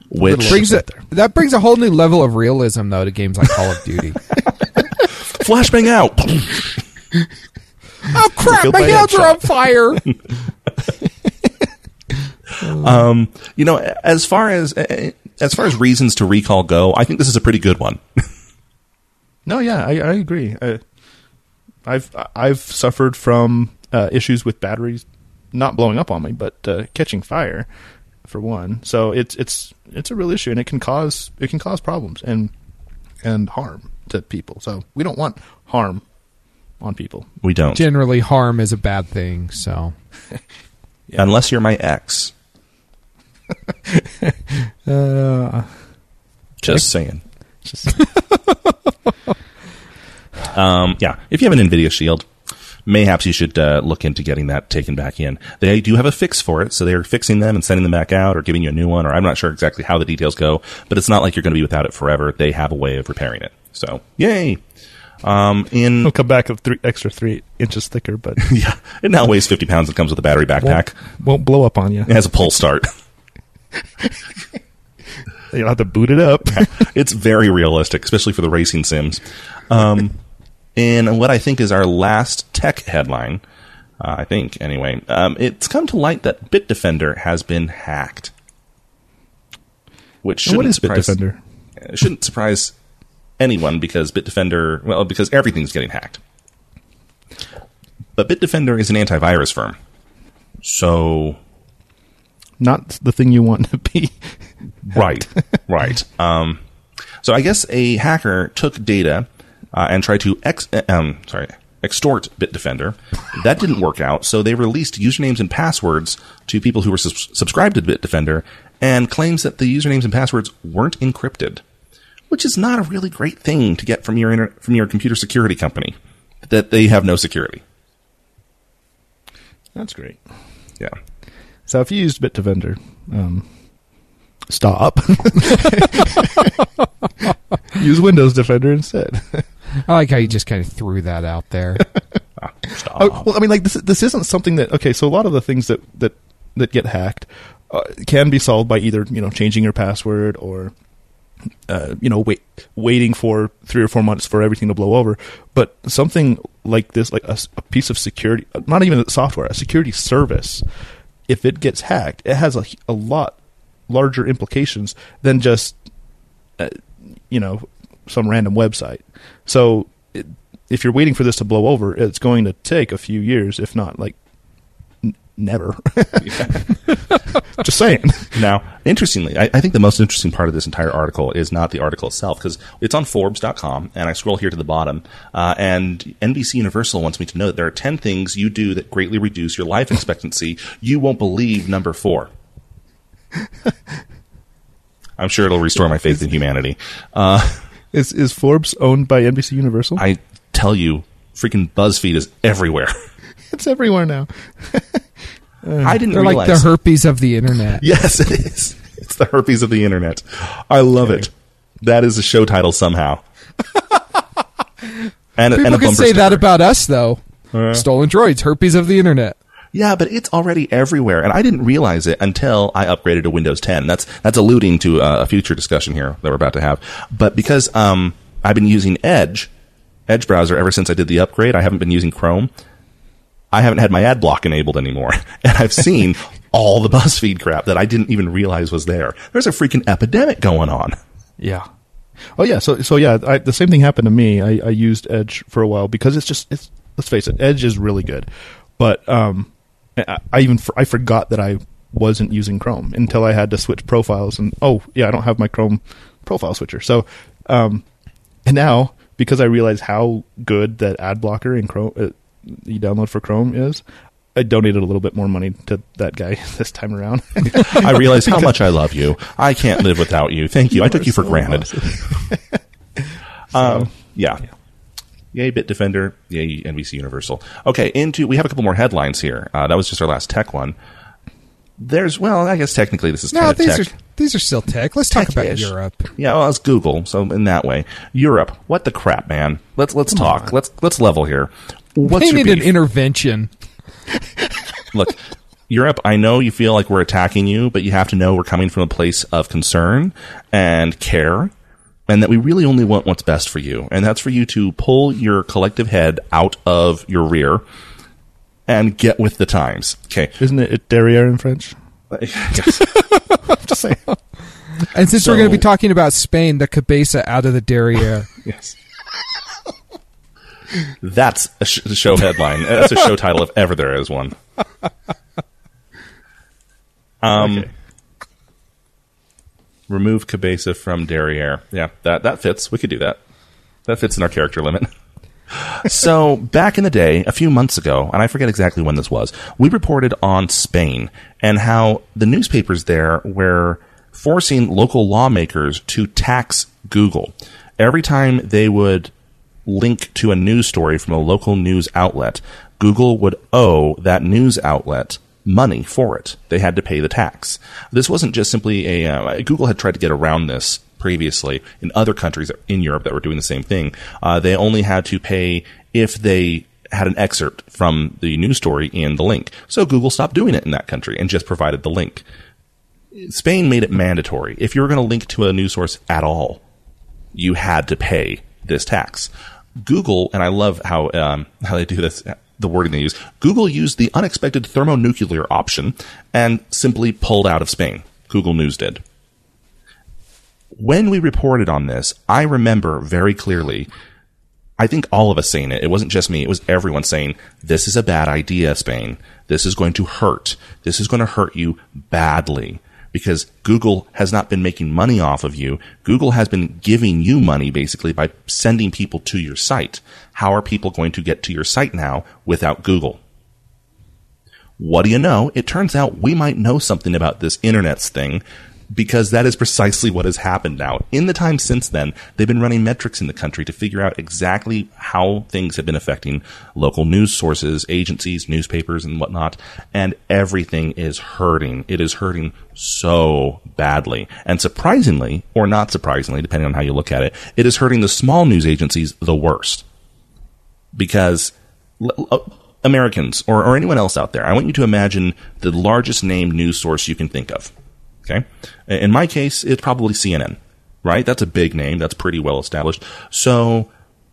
B: Which
D: brings it that brings a whole new level of realism though to games like Call of Duty. <laughs>
B: flashbang out.
D: oh crap! My hands are on fire. <laughs> <laughs>
B: Um, you know, as far as as far as reasons to recall go, I think this is a pretty good one.
C: No, yeah, I, I agree. I, I've I've suffered from uh, issues with batteries not blowing up on me, but uh, catching fire, for one. So it's it's it's a real issue, and it can cause it can cause problems and and harm to people. So we don't want harm on people.
B: We don't,
D: Generally, harm is a bad thing. So <laughs>
B: unless you're my ex. <laughs>
C: Uh,
B: Just saying. <laughs> um, yeah, if you have an Nvidia Shield, mayhaps you should uh, look into getting that taken back in. They do have a fix for it, so they're fixing them and sending them back out, or giving you a new one. Or I'm not sure exactly how the details go, but it's not like you're going to be without it forever. They have a way of repairing it. So, yay! Um, in
C: it'll come back a three extra three inches thicker, but <laughs>
B: yeah, it now weighs 50 pounds. It comes with a battery backpack.
C: won't, won't blow up on you.
B: It has a pull start. <laughs>
C: You'll have to boot it up. <laughs>
B: it's very realistic, especially for the racing sims. Um, and what I think is our last tech headline, uh, I think anyway, um, it's come to light that Bitdefender has been hacked. Which
C: And what
B: shouldn't
C: is
B: surprise,
C: Bitdefender?
B: shouldn't surprise anyone because Bitdefender, well, because everything's getting hacked. But Bitdefender is an antivirus firm. So
C: Not the thing you want to be.
B: Right, right. <laughs> Um, so I guess a hacker took data uh, and tried to ex- uh, um, sorry extort Bitdefender. That didn't work out, so they released usernames and passwords to people who were subscribed to Bitdefender, and claims that the usernames and passwords weren't encrypted, which is not a really great thing to get from your inter- from your computer security company. That they have no security.
C: That's great.
B: Yeah.
C: So if you used Bitdefender, um, stop. <laughs> Use Windows Defender instead. <laughs>
D: I like how you just kind of threw that out there. <laughs>
B: Stop.
C: Oh, well, I mean, like this. This isn't something that. Okay, so a lot of the things that that that get hacked uh, can be solved by either you know changing your password or uh, you know wait waiting for three or four months for everything to blow over. But something like this, like a piece of security, not even software, a security service, if it gets hacked, it has a, a lot larger implications than just uh, you know some random website. So it, if you're waiting for this to blow over, it's going to take a few years, if not like never. <laughs> Just saying.
B: Now, interestingly, I, I think the most interesting part of this entire article is not the article itself because it's on Forbes.com, and I scroll here to the bottom, uh, and NBC Universal wants me to know that there are ten things you do that greatly reduce your life expectancy. You won't believe number four. <laughs> I'm sure it'll restore my faith in humanity. Uh,
C: Is is Forbes owned by NBC Universal?
B: I tell you, freaking BuzzFeed is everywhere. <laughs>
C: it's everywhere now.
B: I didn't
D: They're like the herpes of the internet. <laughs>
B: Yes, it is. It's the herpes of the internet. I love it. That is a show title somehow. <laughs> and, and
D: People
B: a
D: can
B: bumper
D: say that about us, though. Stolen droids, herpes of the internet.
B: Yeah, but it's already everywhere, and I didn't realize it until I upgraded to Windows 10. That's that's alluding to uh, a future discussion here that we're about to have. But because um, I've been using Edge, Edge browser ever since I did the upgrade, I haven't been using Chrome. I haven't had my ad block enabled anymore, <laughs> and I've seen <laughs> all the BuzzFeed crap that I didn't even realize was there. There's a freaking epidemic going on.
C: Yeah. Oh yeah. So so yeah, I, the same thing happened to me. I, I used Edge for a while because it's just it's let's face it, Edge is really good, but um, I, I even I forgot that I wasn't using Chrome until I had to switch profiles and oh yeah, I don't have my Chrome profile switcher. So um, and now because I realize how good that ad blocker in Chrome uh, you download for Chrome is, I donated a little bit more money to that guy <laughs> this time around. <laughs>
B: I realize how much I love you. <laughs> I can't live without you. Thank you. I took you for
C: so
B: granted.
C: awesome.
B: Um, yeah. Yay, Bitdefender. Yay, NBC Universal. Okay, into we have a couple more headlines here. Uh, that was just our last tech one. There's well, I guess technically this is
D: No,
B: kind of
D: these
B: tech.
D: are these are still tech. Let's talk about
B: Tech-ish.
D: Europe.
B: Yeah, well, it's Google, so in that way, Europe. What the crap, man? Let's let's talk. Let's let's level here. What's
D: they
B: your
D: need an intervention.
B: Look, Europe, I know you feel like we're attacking you, but you have to know we're coming from a place of concern and care, and that we really only want what's best for you. And that's for you to pull your collective head out of your rear and get with the times. Okay.
C: Isn't it derriere in French? <laughs>
B: Yes. <laughs>
C: Just saying.
D: And since
B: So-
D: we're going to be talking about Spain, the cabeza out of the derriere. <laughs>
B: yes. That's a sh- show headline. That's a show title if ever there is one. Um,
C: Okay.
B: remove Cabeza from Derriere. Yeah, that that fits. We could do that. That fits in our character limit. so back in the day, a few months ago, and I forget exactly when this was, we reported on Spain and how the newspapers there were forcing local lawmakers to tax Google every time they would link to a news story from a local news outlet. Google would owe that news outlet money for it. They had to pay the tax. This wasn't just simply a uh, Google had tried to get around this previously in other countries in Europe that were doing the same thing. Uh, they only had to pay if they had an excerpt from the news story in the link. So Google stopped doing it in that country and just provided the link. Spain made it mandatory. If you were going to link to a news source at all, you had to pay this tax. Google, and I love how um, <laughs> how they do this, the wording they use. Google used the unexpected thermonuclear option and simply pulled out of Spain. Google News did. When we reported on this, I remember very clearly. I think all of us saying it. It wasn't just me. It was everyone saying, this is a bad idea, Spain. This is going to hurt. This is going to hurt you badly because Google has not been making money off of you. Google has been giving you money basically by sending people to your site. How are people going to get to your site now without Google? What do you know? It turns out we might know something about this internets thing because that is precisely what has happened now. In the time since then, they've been running metrics in the country to figure out exactly how things have been affecting local news sources, agencies, newspapers, and whatnot. And everything is hurting. It is hurting so badly. And surprisingly, or not surprisingly, depending on how you look at it, it is hurting the small news agencies the worst. Because Americans or, or anyone else out there, I want you to imagine the largest named news source you can think of. Okay. In my case, it's probably CNN, right? That's a big name. That's pretty well established. So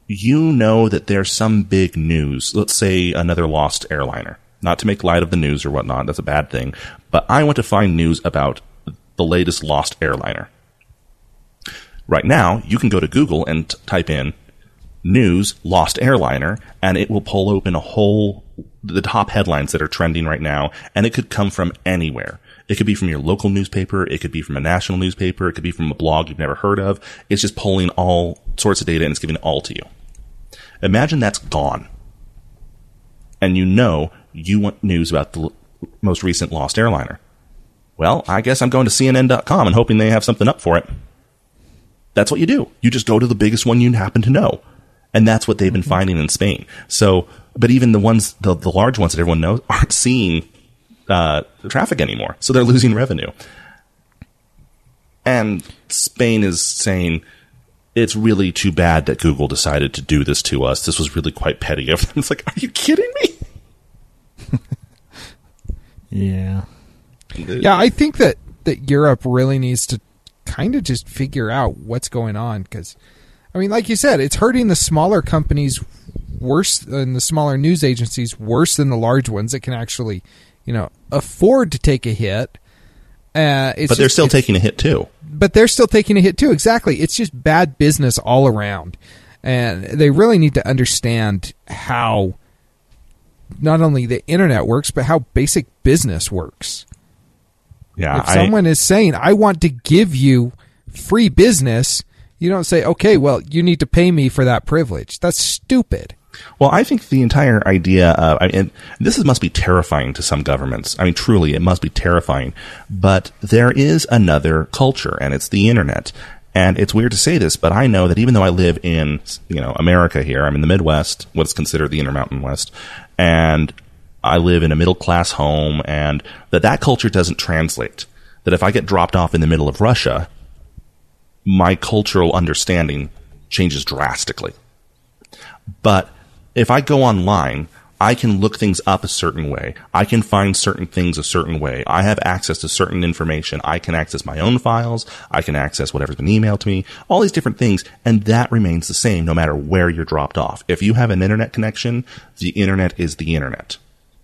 B: you know that there's some big news. Let's say another lost airliner. Not to make light of the news or whatnot. That's a bad thing. But I want to find news about the latest lost airliner. Right now, you can go to Google and t- type in news lost airliner and it will pull open a whole the top headlines that are trending right now and it could come from anywhere it could be from your local newspaper. It could be from a national newspaper. It could be from a blog you've never heard of. It's just pulling all sorts of data and it's giving it all to you. Imagine that's gone. And you know you want news about the l- most recent lost airliner. Well i guess i'm going to cnn.com and hoping they have something up for it. That's what you do. You just go to the biggest one you happen to know. And that's what they've been mm-hmm. finding in Spain. So, but even the ones, the, the large ones that everyone knows aren't seeing, uh, traffic anymore. So they're losing revenue. And Spain is saying, it's really too bad that Google decided to do this to us. This was really quite petty of them. <laughs> It's like, are you kidding me? <laughs>
C: Yeah.
D: Yeah, I think that that Europe really needs to kind of just figure out what's going on because, I mean, like you said, it's hurting the smaller companies worse than the smaller news agencies, worse than the large ones that can actually, you know, afford to take a hit. Uh, it's
B: but they're still taking a hit too.
D: but they're still taking a hit too. Exactly. It's just bad business all around. And they really need to understand how not only the internet works, but how basic business works.
B: Yeah,
D: if someone is saying, I want to give you free business, you don't say, okay, well, you need to pay me for that privilege. That's stupid.
B: Well, I think the entire idea of, and this is, must be terrifying to some governments. I mean, truly, it must be terrifying. But there is another culture, and it's the internet. And it's weird to say this, but I know that even though I live in, you know, America here, I'm in the Midwest, what's considered the Intermountain West, and I live in a middle class home, and that that culture doesn't translate. That if I get dropped off in the middle of Russia, my cultural understanding changes drastically. But if I go online, I can look things up a certain way. I can find certain things a certain way. I have access to certain information. I can access my own files. I can access whatever's been emailed to me. All these different things. And that remains the same no matter where you're dropped off. If you have an internet connection, the internet is the internet.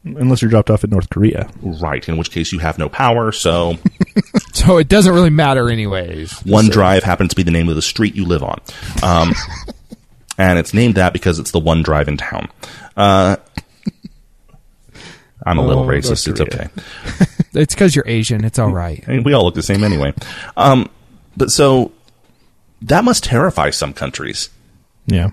C: Unless you're dropped off in North Korea.
B: Right. In which case you have no power. So <laughs>
D: So it doesn't really matter, anyways.
B: OneDrive happens to be the name of the street you live on. Um, <laughs> and it's named that because it's the one drive in town. Uh, <laughs> I'm a little
C: Oh,
B: racist. It's okay. <laughs>
D: It's because you're Asian. It's all right.
B: I mean, we all look the same anyway. Um, but so that must terrify some countries.
C: Yeah.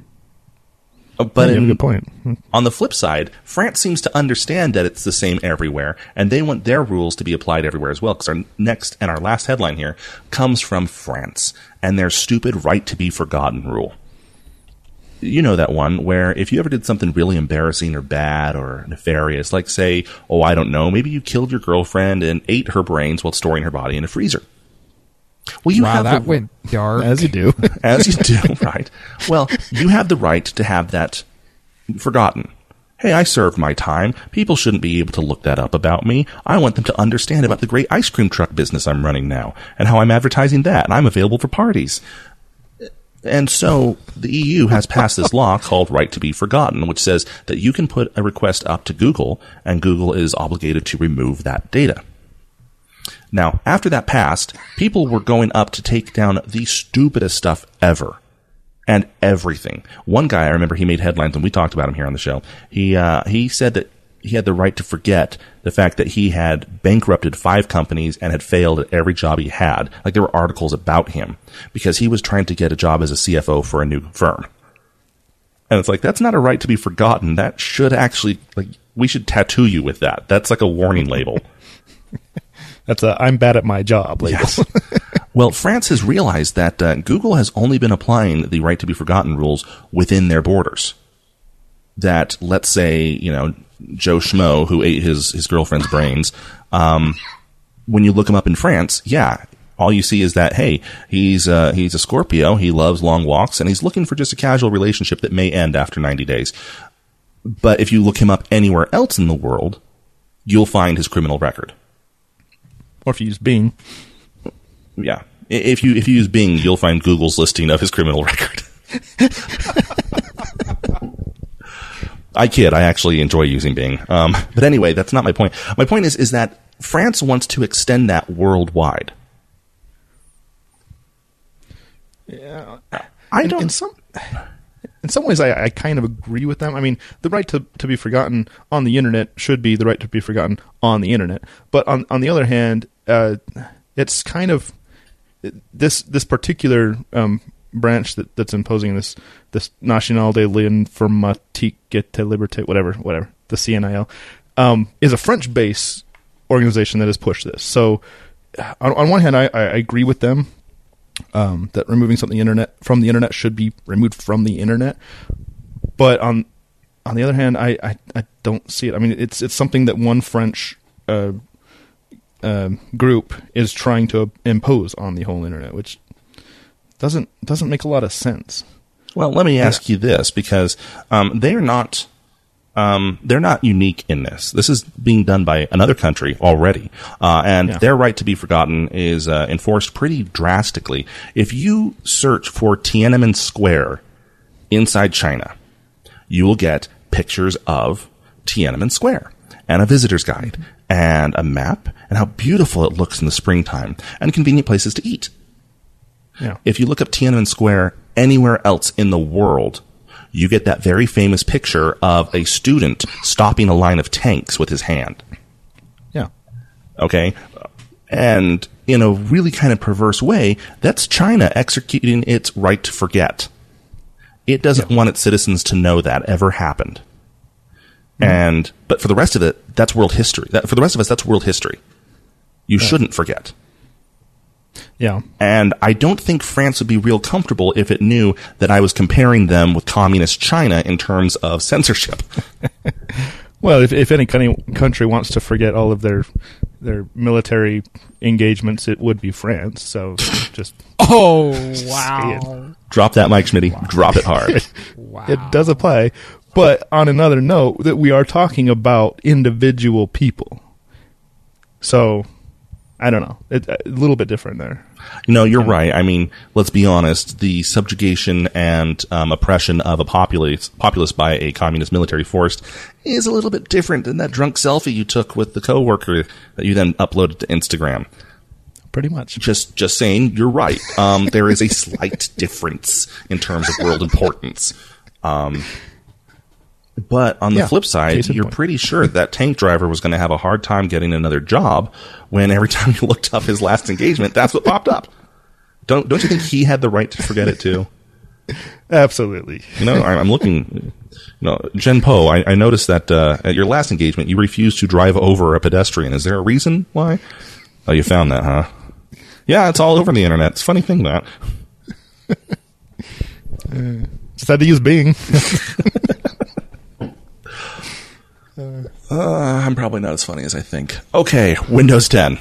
B: Uh, But
C: a
B: in-
C: good point.
B: on the flip side, France seems to understand that it's the same everywhere, and they want their rules to be applied everywhere as well. Because our next and our last headline here comes from France and their stupid right to be forgotten rule. You know that one where if you ever did something really embarrassing or bad or nefarious, like say, oh, I don't know, maybe you killed your girlfriend and ate her brains while storing her body in a freezer. Well, you
D: wow,
B: have
D: that
B: the,
D: went <laughs> dark.
C: As you do. <laughs>
B: as you do, <laughs> right? Well, you have the right to have that forgotten. Hey, I served my time. People shouldn't be able to look that up about me. I want them to understand about the great ice cream truck business I'm running now and how I'm advertising that and I'm available for parties. And so the EU has passed this law called Right to be Forgotten, which says that you can put a request up to Google and Google is obligated to remove that data. Now, after that passed, people were going up to take down the stupidest stuff ever. And everything. One guy, I remember he made headlines and we talked about him here on the show. He, uh, he said that he had the right to forget the fact that he had bankrupted five companies and had failed at every job he had. Like there were articles about him because he was trying to get a job as a CFO for a new firm. And it's like, that's not a right to be forgotten. That should actually, like, we should tattoo you with that. That's like a warning label. <laughs>
C: That's a I'm bad at my job label.
B: Yes. well, France has realized that uh, Google has only been applying the right to be forgotten rules within their borders. That let's say you know Joe Schmo who ate his his girlfriend's brains. Um, when you look him up in France, yeah, all you see is that hey, he's uh, he's a Scorpio. He loves long walks, and he's looking for just a casual relationship that may end after ninety days. But if you look him up anywhere else in the world, you'll find his criminal record.
C: Or if you use Bing.
B: Yeah. If you if you use Bing, you'll find Google's listing of his criminal record. <laughs> I kid. I actually enjoy using Bing. Um, <laughs> but anyway, that's not my point. My point is is that France wants to extend that worldwide. Yeah,
C: I
B: don't.
C: In some, in some ways, I, I kind of agree with them. I mean, the right to, to be forgotten on the internet should be the right to be forgotten on the internet. But on on the other hand, uh, it's kind of this this particular um, branch that, that's imposing this this National de l'Informatique de Liberté, whatever, whatever, the CNIL, um, is a French based organization that has pushed this. So, on, on one hand, I, I agree with them um, that removing something internet from the internet should be removed from the internet. But on on the other hand, I, I, I don't see it. I mean, it's it's something that one French uh, uh, group is trying to impose on the whole internet, which doesn't doesn't make a lot of sense.
B: Well, let me ask you this because um, they're not um, they're not unique in this. This is being done by another country already, uh, and
C: Yeah.
B: their right to be forgotten is uh, enforced pretty drastically. If you search for Tiananmen Square inside China, you will get pictures of Tiananmen Square and a visitor's guide and a map and how beautiful it looks in the springtime and convenient places to eat.
C: Yeah.
B: If you look up Tiananmen Square anywhere else in the world, you get that very famous picture of a student stopping a line of tanks with his hand.
C: Yeah.
B: Okay? And in a really kind of perverse way, that's China executing its right to forget. It doesn't want its citizens to know that ever happened. Hmm. And, but for the rest of it, that's world history. That, for the rest of us, that's world history. You shouldn't forget.
C: Yeah.
B: And I don't think France would be real comfortable if it knew that I was comparing them with communist China in terms of censorship. <laughs>
C: Well, if, if any country, country wants to forget all of their their military engagements, it would be France. So <laughs> just
D: Oh <laughs> wow!
B: Drop that, mic Schmitty. Drop it hard.
D: Wow.
C: it does apply. But on another note, that we are talking about individual people. So I don't know. It, a little bit different there.
B: No, you're right. I mean, let's be honest. The subjugation and um, oppression of a populace, populace by a communist military force is a little bit different than that drunk selfie you took with the coworker that you then uploaded to Instagram.
C: Pretty much.
B: Just, just saying, you're right. Um, there is a slight <laughs> difference in terms of world importance. Um, but on the
C: Yeah,
B: flip side, you're
C: point.
B: pretty sure that tank driver was going to have a hard time getting another job when every <laughs> time you looked up his last engagement, that's what popped up. Don't don't you think he had the right to forget it too? <laughs>
C: Absolutely.
B: You know, I'm looking. You know, Jen Po, I, I noticed that uh, at your last engagement, you refused to drive over a pedestrian. Is there a reason why? Oh, you found that, huh? Yeah, it's all over the internet. It's a funny thing that. <laughs>
C: Just had to use Bing.
B: Uh, I'm probably not as funny as I think. Okay, Windows 10.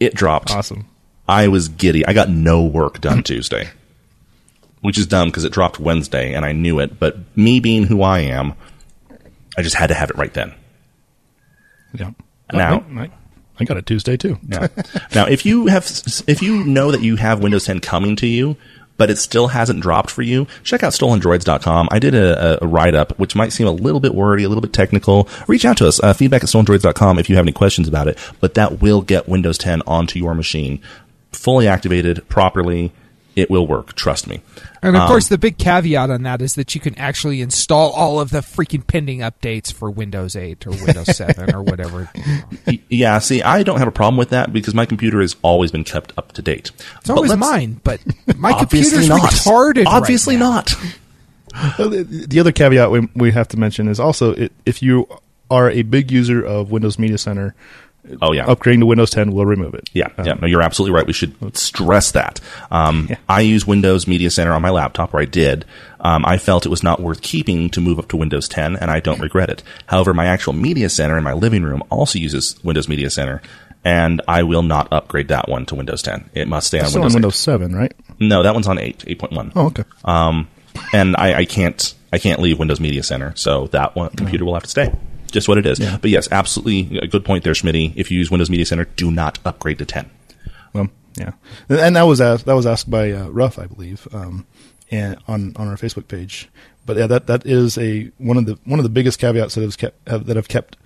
B: It dropped.
C: awesome.
B: I was giddy. I got no work done Tuesday, which is dumb because it dropped Wednesday and I knew it. But me being who I am, I just had to have it right then.
C: Yeah.
B: Now-
C: I, I, I got it Tuesday too.
B: Yeah. now, if you have, if you know that you have Windows 10 coming to you, but it still hasn't dropped for you, check out stolendroids.com. I did a, a, write up, which might seem a little bit wordy, a little bit technical. Reach out to us, uh, feedback at stolendroids.com if you have any questions about it, but that will get Windows 10 onto your machine fully activated properly. It will work. Trust me.
D: And of
B: Um,
D: course, the big caveat on that is that you can actually install all of the freaking pending updates for Windows 8 or Windows <laughs> 7 or whatever.
B: Yeah, see, I don't have a problem with that because my computer has always been kept up to date.
D: It's always mine, but my <laughs>
B: Obviously
D: computer's
B: not.
D: retarded. right
B: Obviously
D: now.
B: not. <laughs>
C: Well, the, the other caveat we, we have to mention is also it, if you are a big user of Windows Media Center,
B: Oh yeah.
C: upgrading to Windows 10 will remove it.
B: Yeah, yeah, no, you're absolutely right. We should stress that. Um, I use Windows Media Center on my laptop, or I did. Um, I felt it was not worth keeping to move up to Windows 10, and I don't regret it. However, my actual media center in my living room also uses Windows Media Center, and I will not upgrade that one to Windows 10. It must stay on Windows.
C: on
B: 8.
C: Windows 7, right?
B: No, that one's on 8, 8.1.
C: Oh, okay.
B: Um, and I, I can't I can't leave Windows Media Center, so that one computer will have to stay. Just what it is.
C: Yeah.
B: But yes, absolutely a good point there, Schmitty. If you use Windows Media Center, do not upgrade to 10.
C: Well, yeah, and that was asked, that was asked by uh, Ruff, I believe, um, and on on our Facebook page. But yeah, that that is a one of the one of the biggest caveats that has kept have, that have kept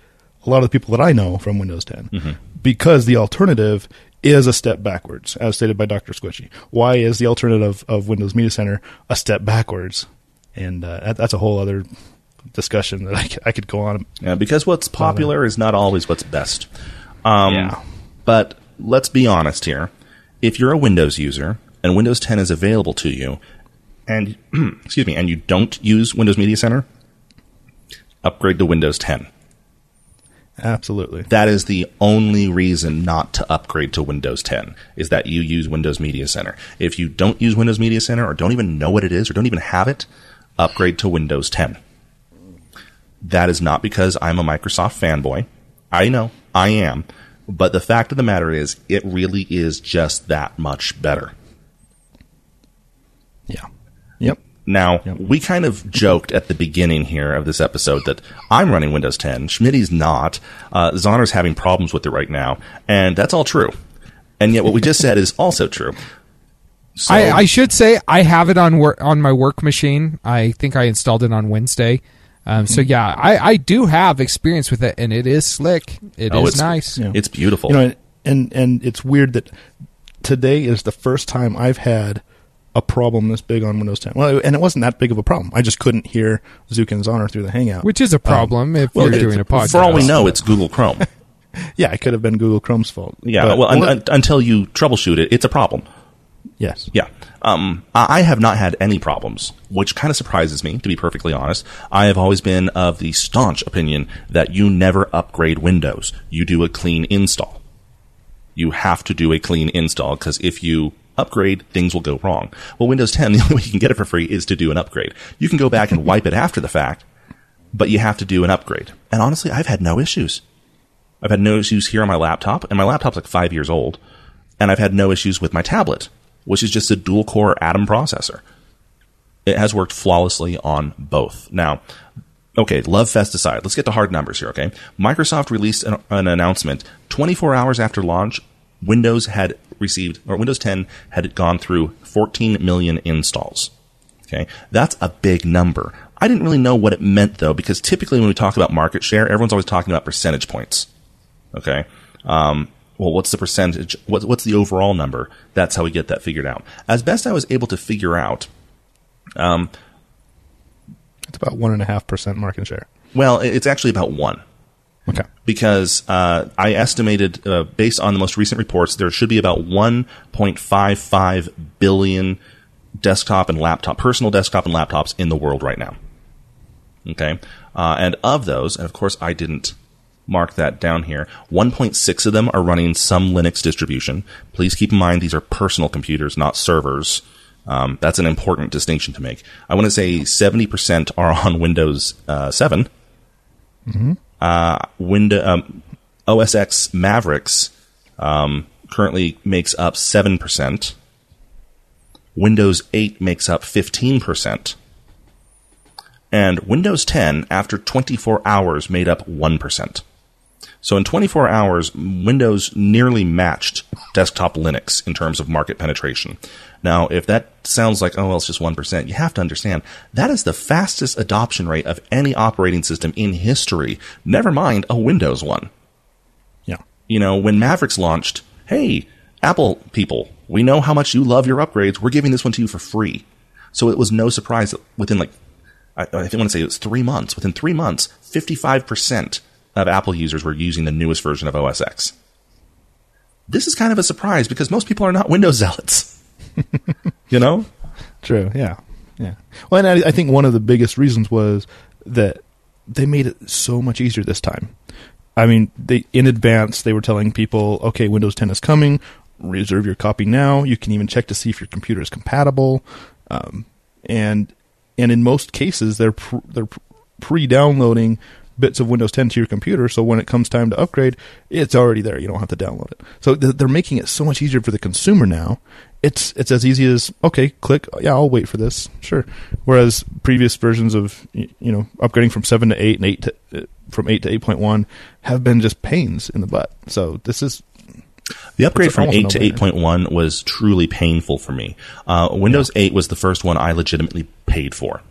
C: a lot of the people that I know from Windows 10 because the alternative is a step backwards, as stated by Dr. Squishy. Why is the alternative of Windows Media Center a step backwards? And uh, that, that's a whole other discussion that I could go on.
B: Yeah, because what's popular is not always what's best. Um,
C: Yeah.
B: But let's be honest here. If you're a Windows user and Windows 10 is available to you, and <clears throat> excuse me, and you don't use Windows Media Center, upgrade to Windows 10.
C: Absolutely.
B: That is the only reason not to upgrade to Windows 10 is that you use Windows Media Center. If you don't use Windows Media Center or don't even know what it is or don't even have it, upgrade to Windows 10. That is not because I'm a Microsoft fanboy. I know, I am. But the fact of the matter is, it really is just that much better.
C: Yeah. Yep.
B: Now, we kind of joked at the beginning here of this episode that I'm running Windows 10, Schmitty's not, uh, Zonner's having problems with it right now, and that's all true. And yet what we just said is also true. So,
D: I, I should say I have it on work on my work machine. I think I installed it on Wednesday. Um, so yeah, I, I do have experience with it, and it is slick. It is
B: Oh, it's-
D: nice.
C: Yeah.
B: it's beautiful.
C: You know, and and it's weird that today is the first time I've had a problem this big on Windows 10. Well, and it wasn't that big of a problem. I just couldn't hear Zook and Zonner through the Hangout.
D: Which is a problem if
B: Well,
D: you're doing a podcast.
B: For all we know, it's Google Chrome. <laughs>
C: yeah, it could have been Google Chrome's fault.
B: Yeah,
C: But-
B: well, un- un- until you troubleshoot it, it's a problem.
C: Yes.
B: Yeah. Um, I have not had any problems, which kind of surprises me, to be perfectly honest. I have always been of the staunch opinion that you never upgrade Windows. You do a clean install. You have to do a clean install because if you upgrade, things will go wrong. Well, Windows 10, <laughs> the only way you can get it for free is to do an upgrade. You can go back and wipe it after the fact, but you have to do an upgrade. And honestly, I've had no issues. I've had no issues here on my laptop, and my laptop's like five years old, and I've had no issues with my tablet, which is just a dual core Atom processor. It has worked flawlessly on both. Now, okay, love fest aside, let's get to hard numbers here, okay? Microsoft released an, an announcement 24 hours after launch. Windows had received, or Windows 10 had gone through 14 million installs. Okay, that's a big number. I didn't really know what it meant though, because typically when we talk about market share, everyone's always talking about percentage points. Okay, um, well, what's the percentage? What, what's the overall number? That's how we get that figured out. As best I was able to figure out,
C: It's about 1.5% market share.
B: well, it's actually about one.
C: Okay.
B: because uh, I estimated, uh, based on the most recent reports, there should be about 1.55 billion desktop and laptop, personal desktop and laptops in the world right now. Okay, uh, and of those, and of course, I didn't mark that down here. 1.6 of them are running some Linux distribution. Please keep in mind these are personal computers, not servers. Um, that's an important distinction to make. I want to say 70% are on Windows uh, 7 Windows um, OS X Mavericks um, currently makes up seven percent. Windows 8 makes up fifteen percent, and Windows 10 after 24 hours made up one percent. So in 24 hours, Windows nearly matched desktop Linux in terms of market penetration. Now, if that sounds like, oh, well, it's just 1%, you have to understand that is the fastest adoption rate of any operating system in history, never mind a Windows one.
C: Yeah.
B: You know, when Mavericks launched, hey, Apple people, we know how much you love your upgrades. We're giving this one to you for free. So it was no surprise that within like, I, I think I want to say it was three months. Within three months, 55% of Apple users were using the newest version of OS X. This is kind of a surprise because most people are not Windows zealots. <laughs> you know?
C: True. Yeah. Yeah. Well, and I, I think one of the biggest reasons was that they made it so much easier this time. I mean, they in advance they were telling people, okay, Windows 10 is coming. Reserve your copy now. You can even check to see if your computer is compatible. Um, and and in most cases, they're pr- they're pre-downloading bits of Windows 10 to your computer, so when it comes time to upgrade, it's already there. You don't have to download it. So th- they're making it so much easier for the consumer now. It's it's as easy as okay, click. Yeah, I'll wait for this. Sure. Whereas previous versions of you know upgrading from seven to eight and eight to uh, from eight to eight point one have been just pains in the butt. So this is
B: The upgrade from 8 to 8.1 was truly painful for me. Uh, Windows 8 was the first one I legitimately paid for.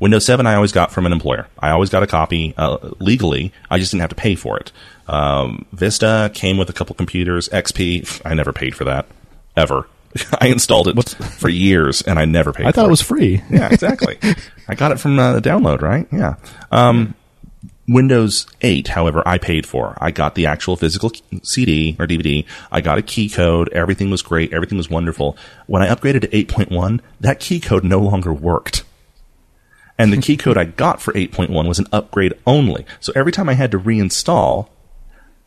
B: Windows 7 I always got from an employer. I always got a copy uh, legally. I just didn't have to pay for it. Um, Vista came with a couple computers. XP, I never paid for that. Ever. <laughs> I installed it for years and I never paid.
C: I thought it was free. <laughs>
B: yeah, exactly. I got it from uh, the download, right? Yeah. Um, Windows 8, however, I paid for. I got the actual physical CD or DVD. I got a key code. Everything was great. Everything was wonderful. When I upgraded to 8.1, that key code no longer worked. And the key code I got for 8.1 was an upgrade only. So every time I had to reinstall,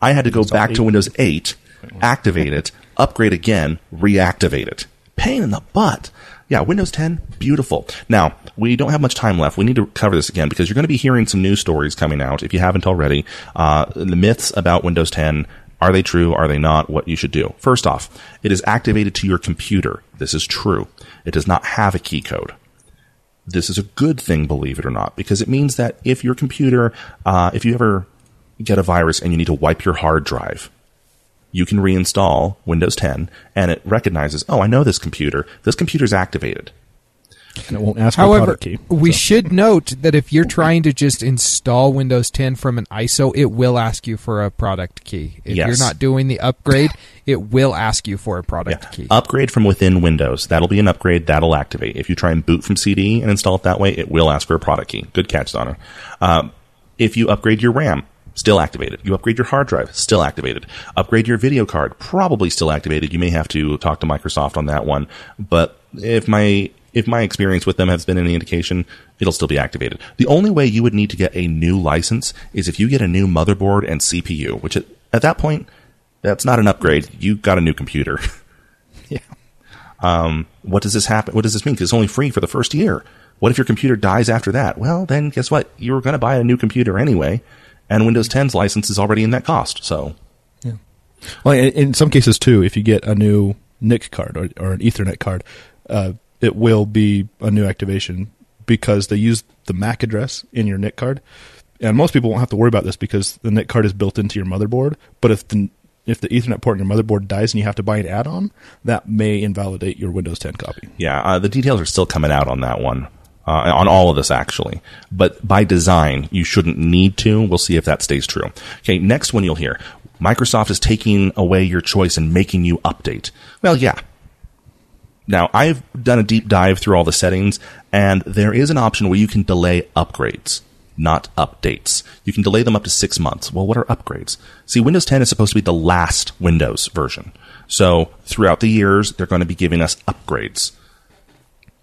B: I had to go back to Windows 8, activate it, upgrade again, reactivate it. Pain in the butt. Yeah, Windows 10, beautiful. Now, we don't have much time left. We need to cover this again because you're going to be hearing some news stories coming out, if you haven't already. Uh, the myths about Windows 10. Are they true? Are they not? What you should do. First off, it is activated to your computer. This is true. It does not have a key code. This is a good thing, believe it or not, because it means that if your computer, uh, if you ever get a virus and you need to wipe your hard drive, you can reinstall Windows 10 and it recognizes, oh, I know this computer. This computer's activated.
C: And it won't ask for a
D: However,
C: key.
D: we
C: So-
D: should note that if you're trying to just install Windows 10 from an ISO, it will ask you for a product key. If
B: Yes.
D: you're not doing the upgrade, it will ask you for a product key.
B: Upgrade from within Windows. That'll be an upgrade. That'll activate. If you try and boot from CD and install it that way, it will ask for a product key. Good catch, Donna. Um, if you upgrade your RAM, still activated. You upgrade your hard drive, still activated. Upgrade your video card, probably still activated. You may have to talk to Microsoft on that one. But if my if my experience with them has been any indication, it'll still be activated. The only way you would need to get a new license is if you get a new motherboard and CPU, which at, at that point, that's not an upgrade. You got a new computer. <laughs> Um,
C: yeah.
B: what does this happen? What does this mean? Because it's only free for the first year. What if your computer dies after that? Well, then guess what? You were going to buy a new computer anyway, and Windows 10's license is already in that cost. So, yeah.
C: Well, in, in some cases too, if you get a new NIC card or, or an Ethernet card, uh, it will be a new activation because they use the MAC address in your NIC card, and most people won't have to worry about this because the NIC card is built into your motherboard. But if the if the Ethernet port in your motherboard dies and you have to buy an add-on, that may invalidate your Windows 10 copy.
B: yeah, uh, the details are still coming out on that one. Uh, on all of this, actually. But by design, you shouldn't need to. We'll see if that stays true. Okay, next one you'll hear. Microsoft is taking away your choice and making you update. Well, yeah, Now, I've done a deep dive through all the settings, and there is an option where you can delay upgrades, not updates. You can delay them up to six months. Well, what are upgrades? See, Windows 10 is supposed to be the last Windows version. So, throughout the years, they're going to be giving us upgrades.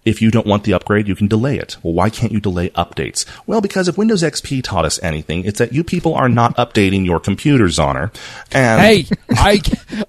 B: If you don't want the upgrade, you can delay it. Well, why can't you delay updates? Well, because if Windows XP taught us anything, it's that you people are not updating your computers, Honor. And
D: Hey, I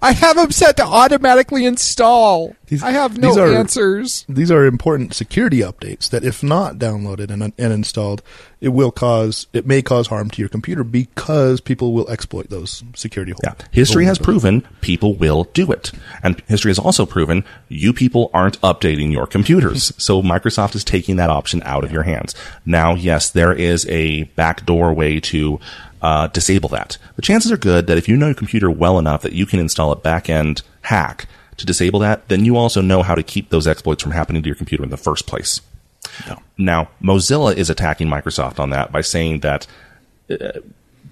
D: I have them set to automatically install.
C: These-
D: I have no
C: these are-
D: answers.
C: These are important security updates that, if not downloaded and, and installed, it will cause it may cause harm to your computer because people will exploit those security holes.
B: Yeah. History has proven people will do it. And history has also proven you people aren't updating your computers. <laughs> so Microsoft is taking that option out of your hands. Now, yes, there is a backdoor way to uh, disable that. The chances are good that if you know your computer well enough that you can install a back-end hack to disable that, then you also know how to keep those exploits from happening to your computer in the first place. Now, Mozilla is attacking Microsoft on that by saying that uh,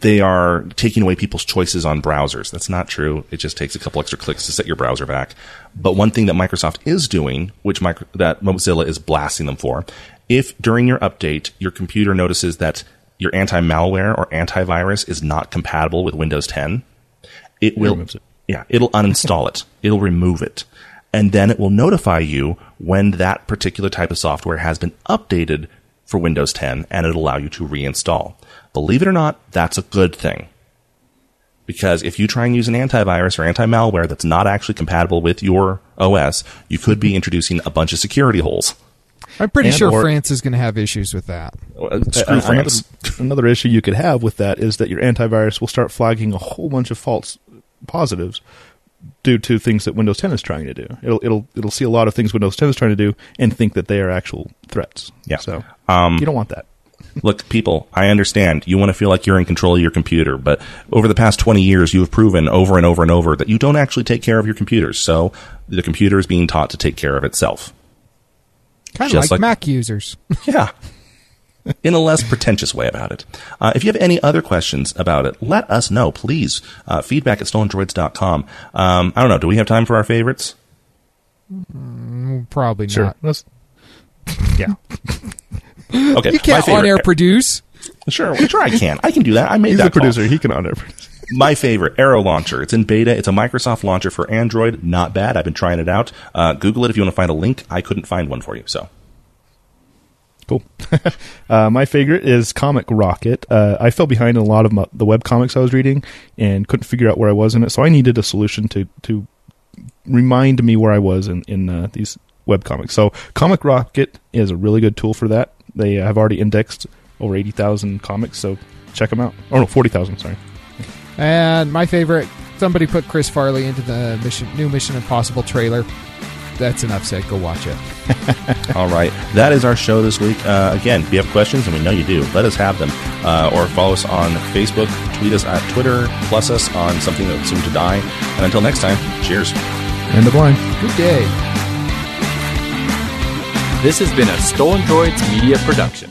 B: they are taking away people's choices on browsers. That's not true. It just takes a couple extra clicks to set your browser back. But one thing that Microsoft is doing, which micro, that Mozilla is blasting them for, if during your update your computer notices that your anti-malware or antivirus is not compatible with Windows 10, it will
C: it.
B: Yeah, it'll uninstall it. It'll remove it. And then it will notify you when that particular type of software has been updated for Windows 10 and it'll allow you to reinstall. Believe it or not, that's a good thing. Because if you try and use an antivirus or anti-malware that's not actually compatible with your OS, you could be introducing a bunch of security holes.
D: I'm pretty
C: And
D: sure
C: or-
D: France is going to have issues with that.
B: Uh, Screw
C: Uh,
B: France.
C: Another, another issue you could have with that is that your antivirus will start flagging a whole bunch of false positives due to things that Windows 10 is trying to do. It'll it'll it'll see a lot of things Windows 10 is trying to do and think that they are actual threats.
B: Yeah.
C: So
B: Um,
C: you don't want that. <laughs>
B: Look, people, I understand you want to feel like you're in control of your computer, but over the past 20 years, you have proven over and over and over that you don't actually take care of your computers. So the computer is being taught to take care of itself.
D: Kind of like,
B: like-
D: Mac users.
B: Yeah. <laughs> In a less pretentious way about it. Uh, if you have any other questions about it, let us know, please. Uh, feedback at stolendroids.com. Um, I don't know. Do we have time for our favorites?
D: Probably
C: Sure.
D: not.
C: Let's, <laughs> yeah. <laughs>
B: Okay.
D: You can't on air produce.
B: Sure, sure, I can. I can do that. I made
C: He's
B: that
C: the
B: call.
C: producer. He can on honor.
B: My favorite, Arrow Launcher. It's in beta. It's a Microsoft launcher for Android. Not bad. I've been trying it out. Uh, Google it if you want to find a link. I couldn't find one for you. So,
C: Cool. <laughs> uh, my favorite is Comic Rocket. Uh, I fell behind in a lot of my, the web comics I was reading and couldn't figure out where I was in it. So I needed a solution to to remind me where I was in in uh, these web comics. So Comic Rocket is a really good tool for that. They have already indexed over eighty thousand comics. So check them out. Oh no, forty thousand. Sorry.
D: And my favorite, somebody put Chris Farley into the mission, new Mission Impossible trailer. That's an upset. Go watch it. <laughs>
B: All right. That is our show this week. Uh, again, if you have questions, and we know you do, let us have them. Uh, or follow us on Facebook, tweet us at Twitter, plus us on something that's soon to die. And until next time, cheers.
C: End of line.
D: Good day.
A: This has been a Stolen Droids Media Production.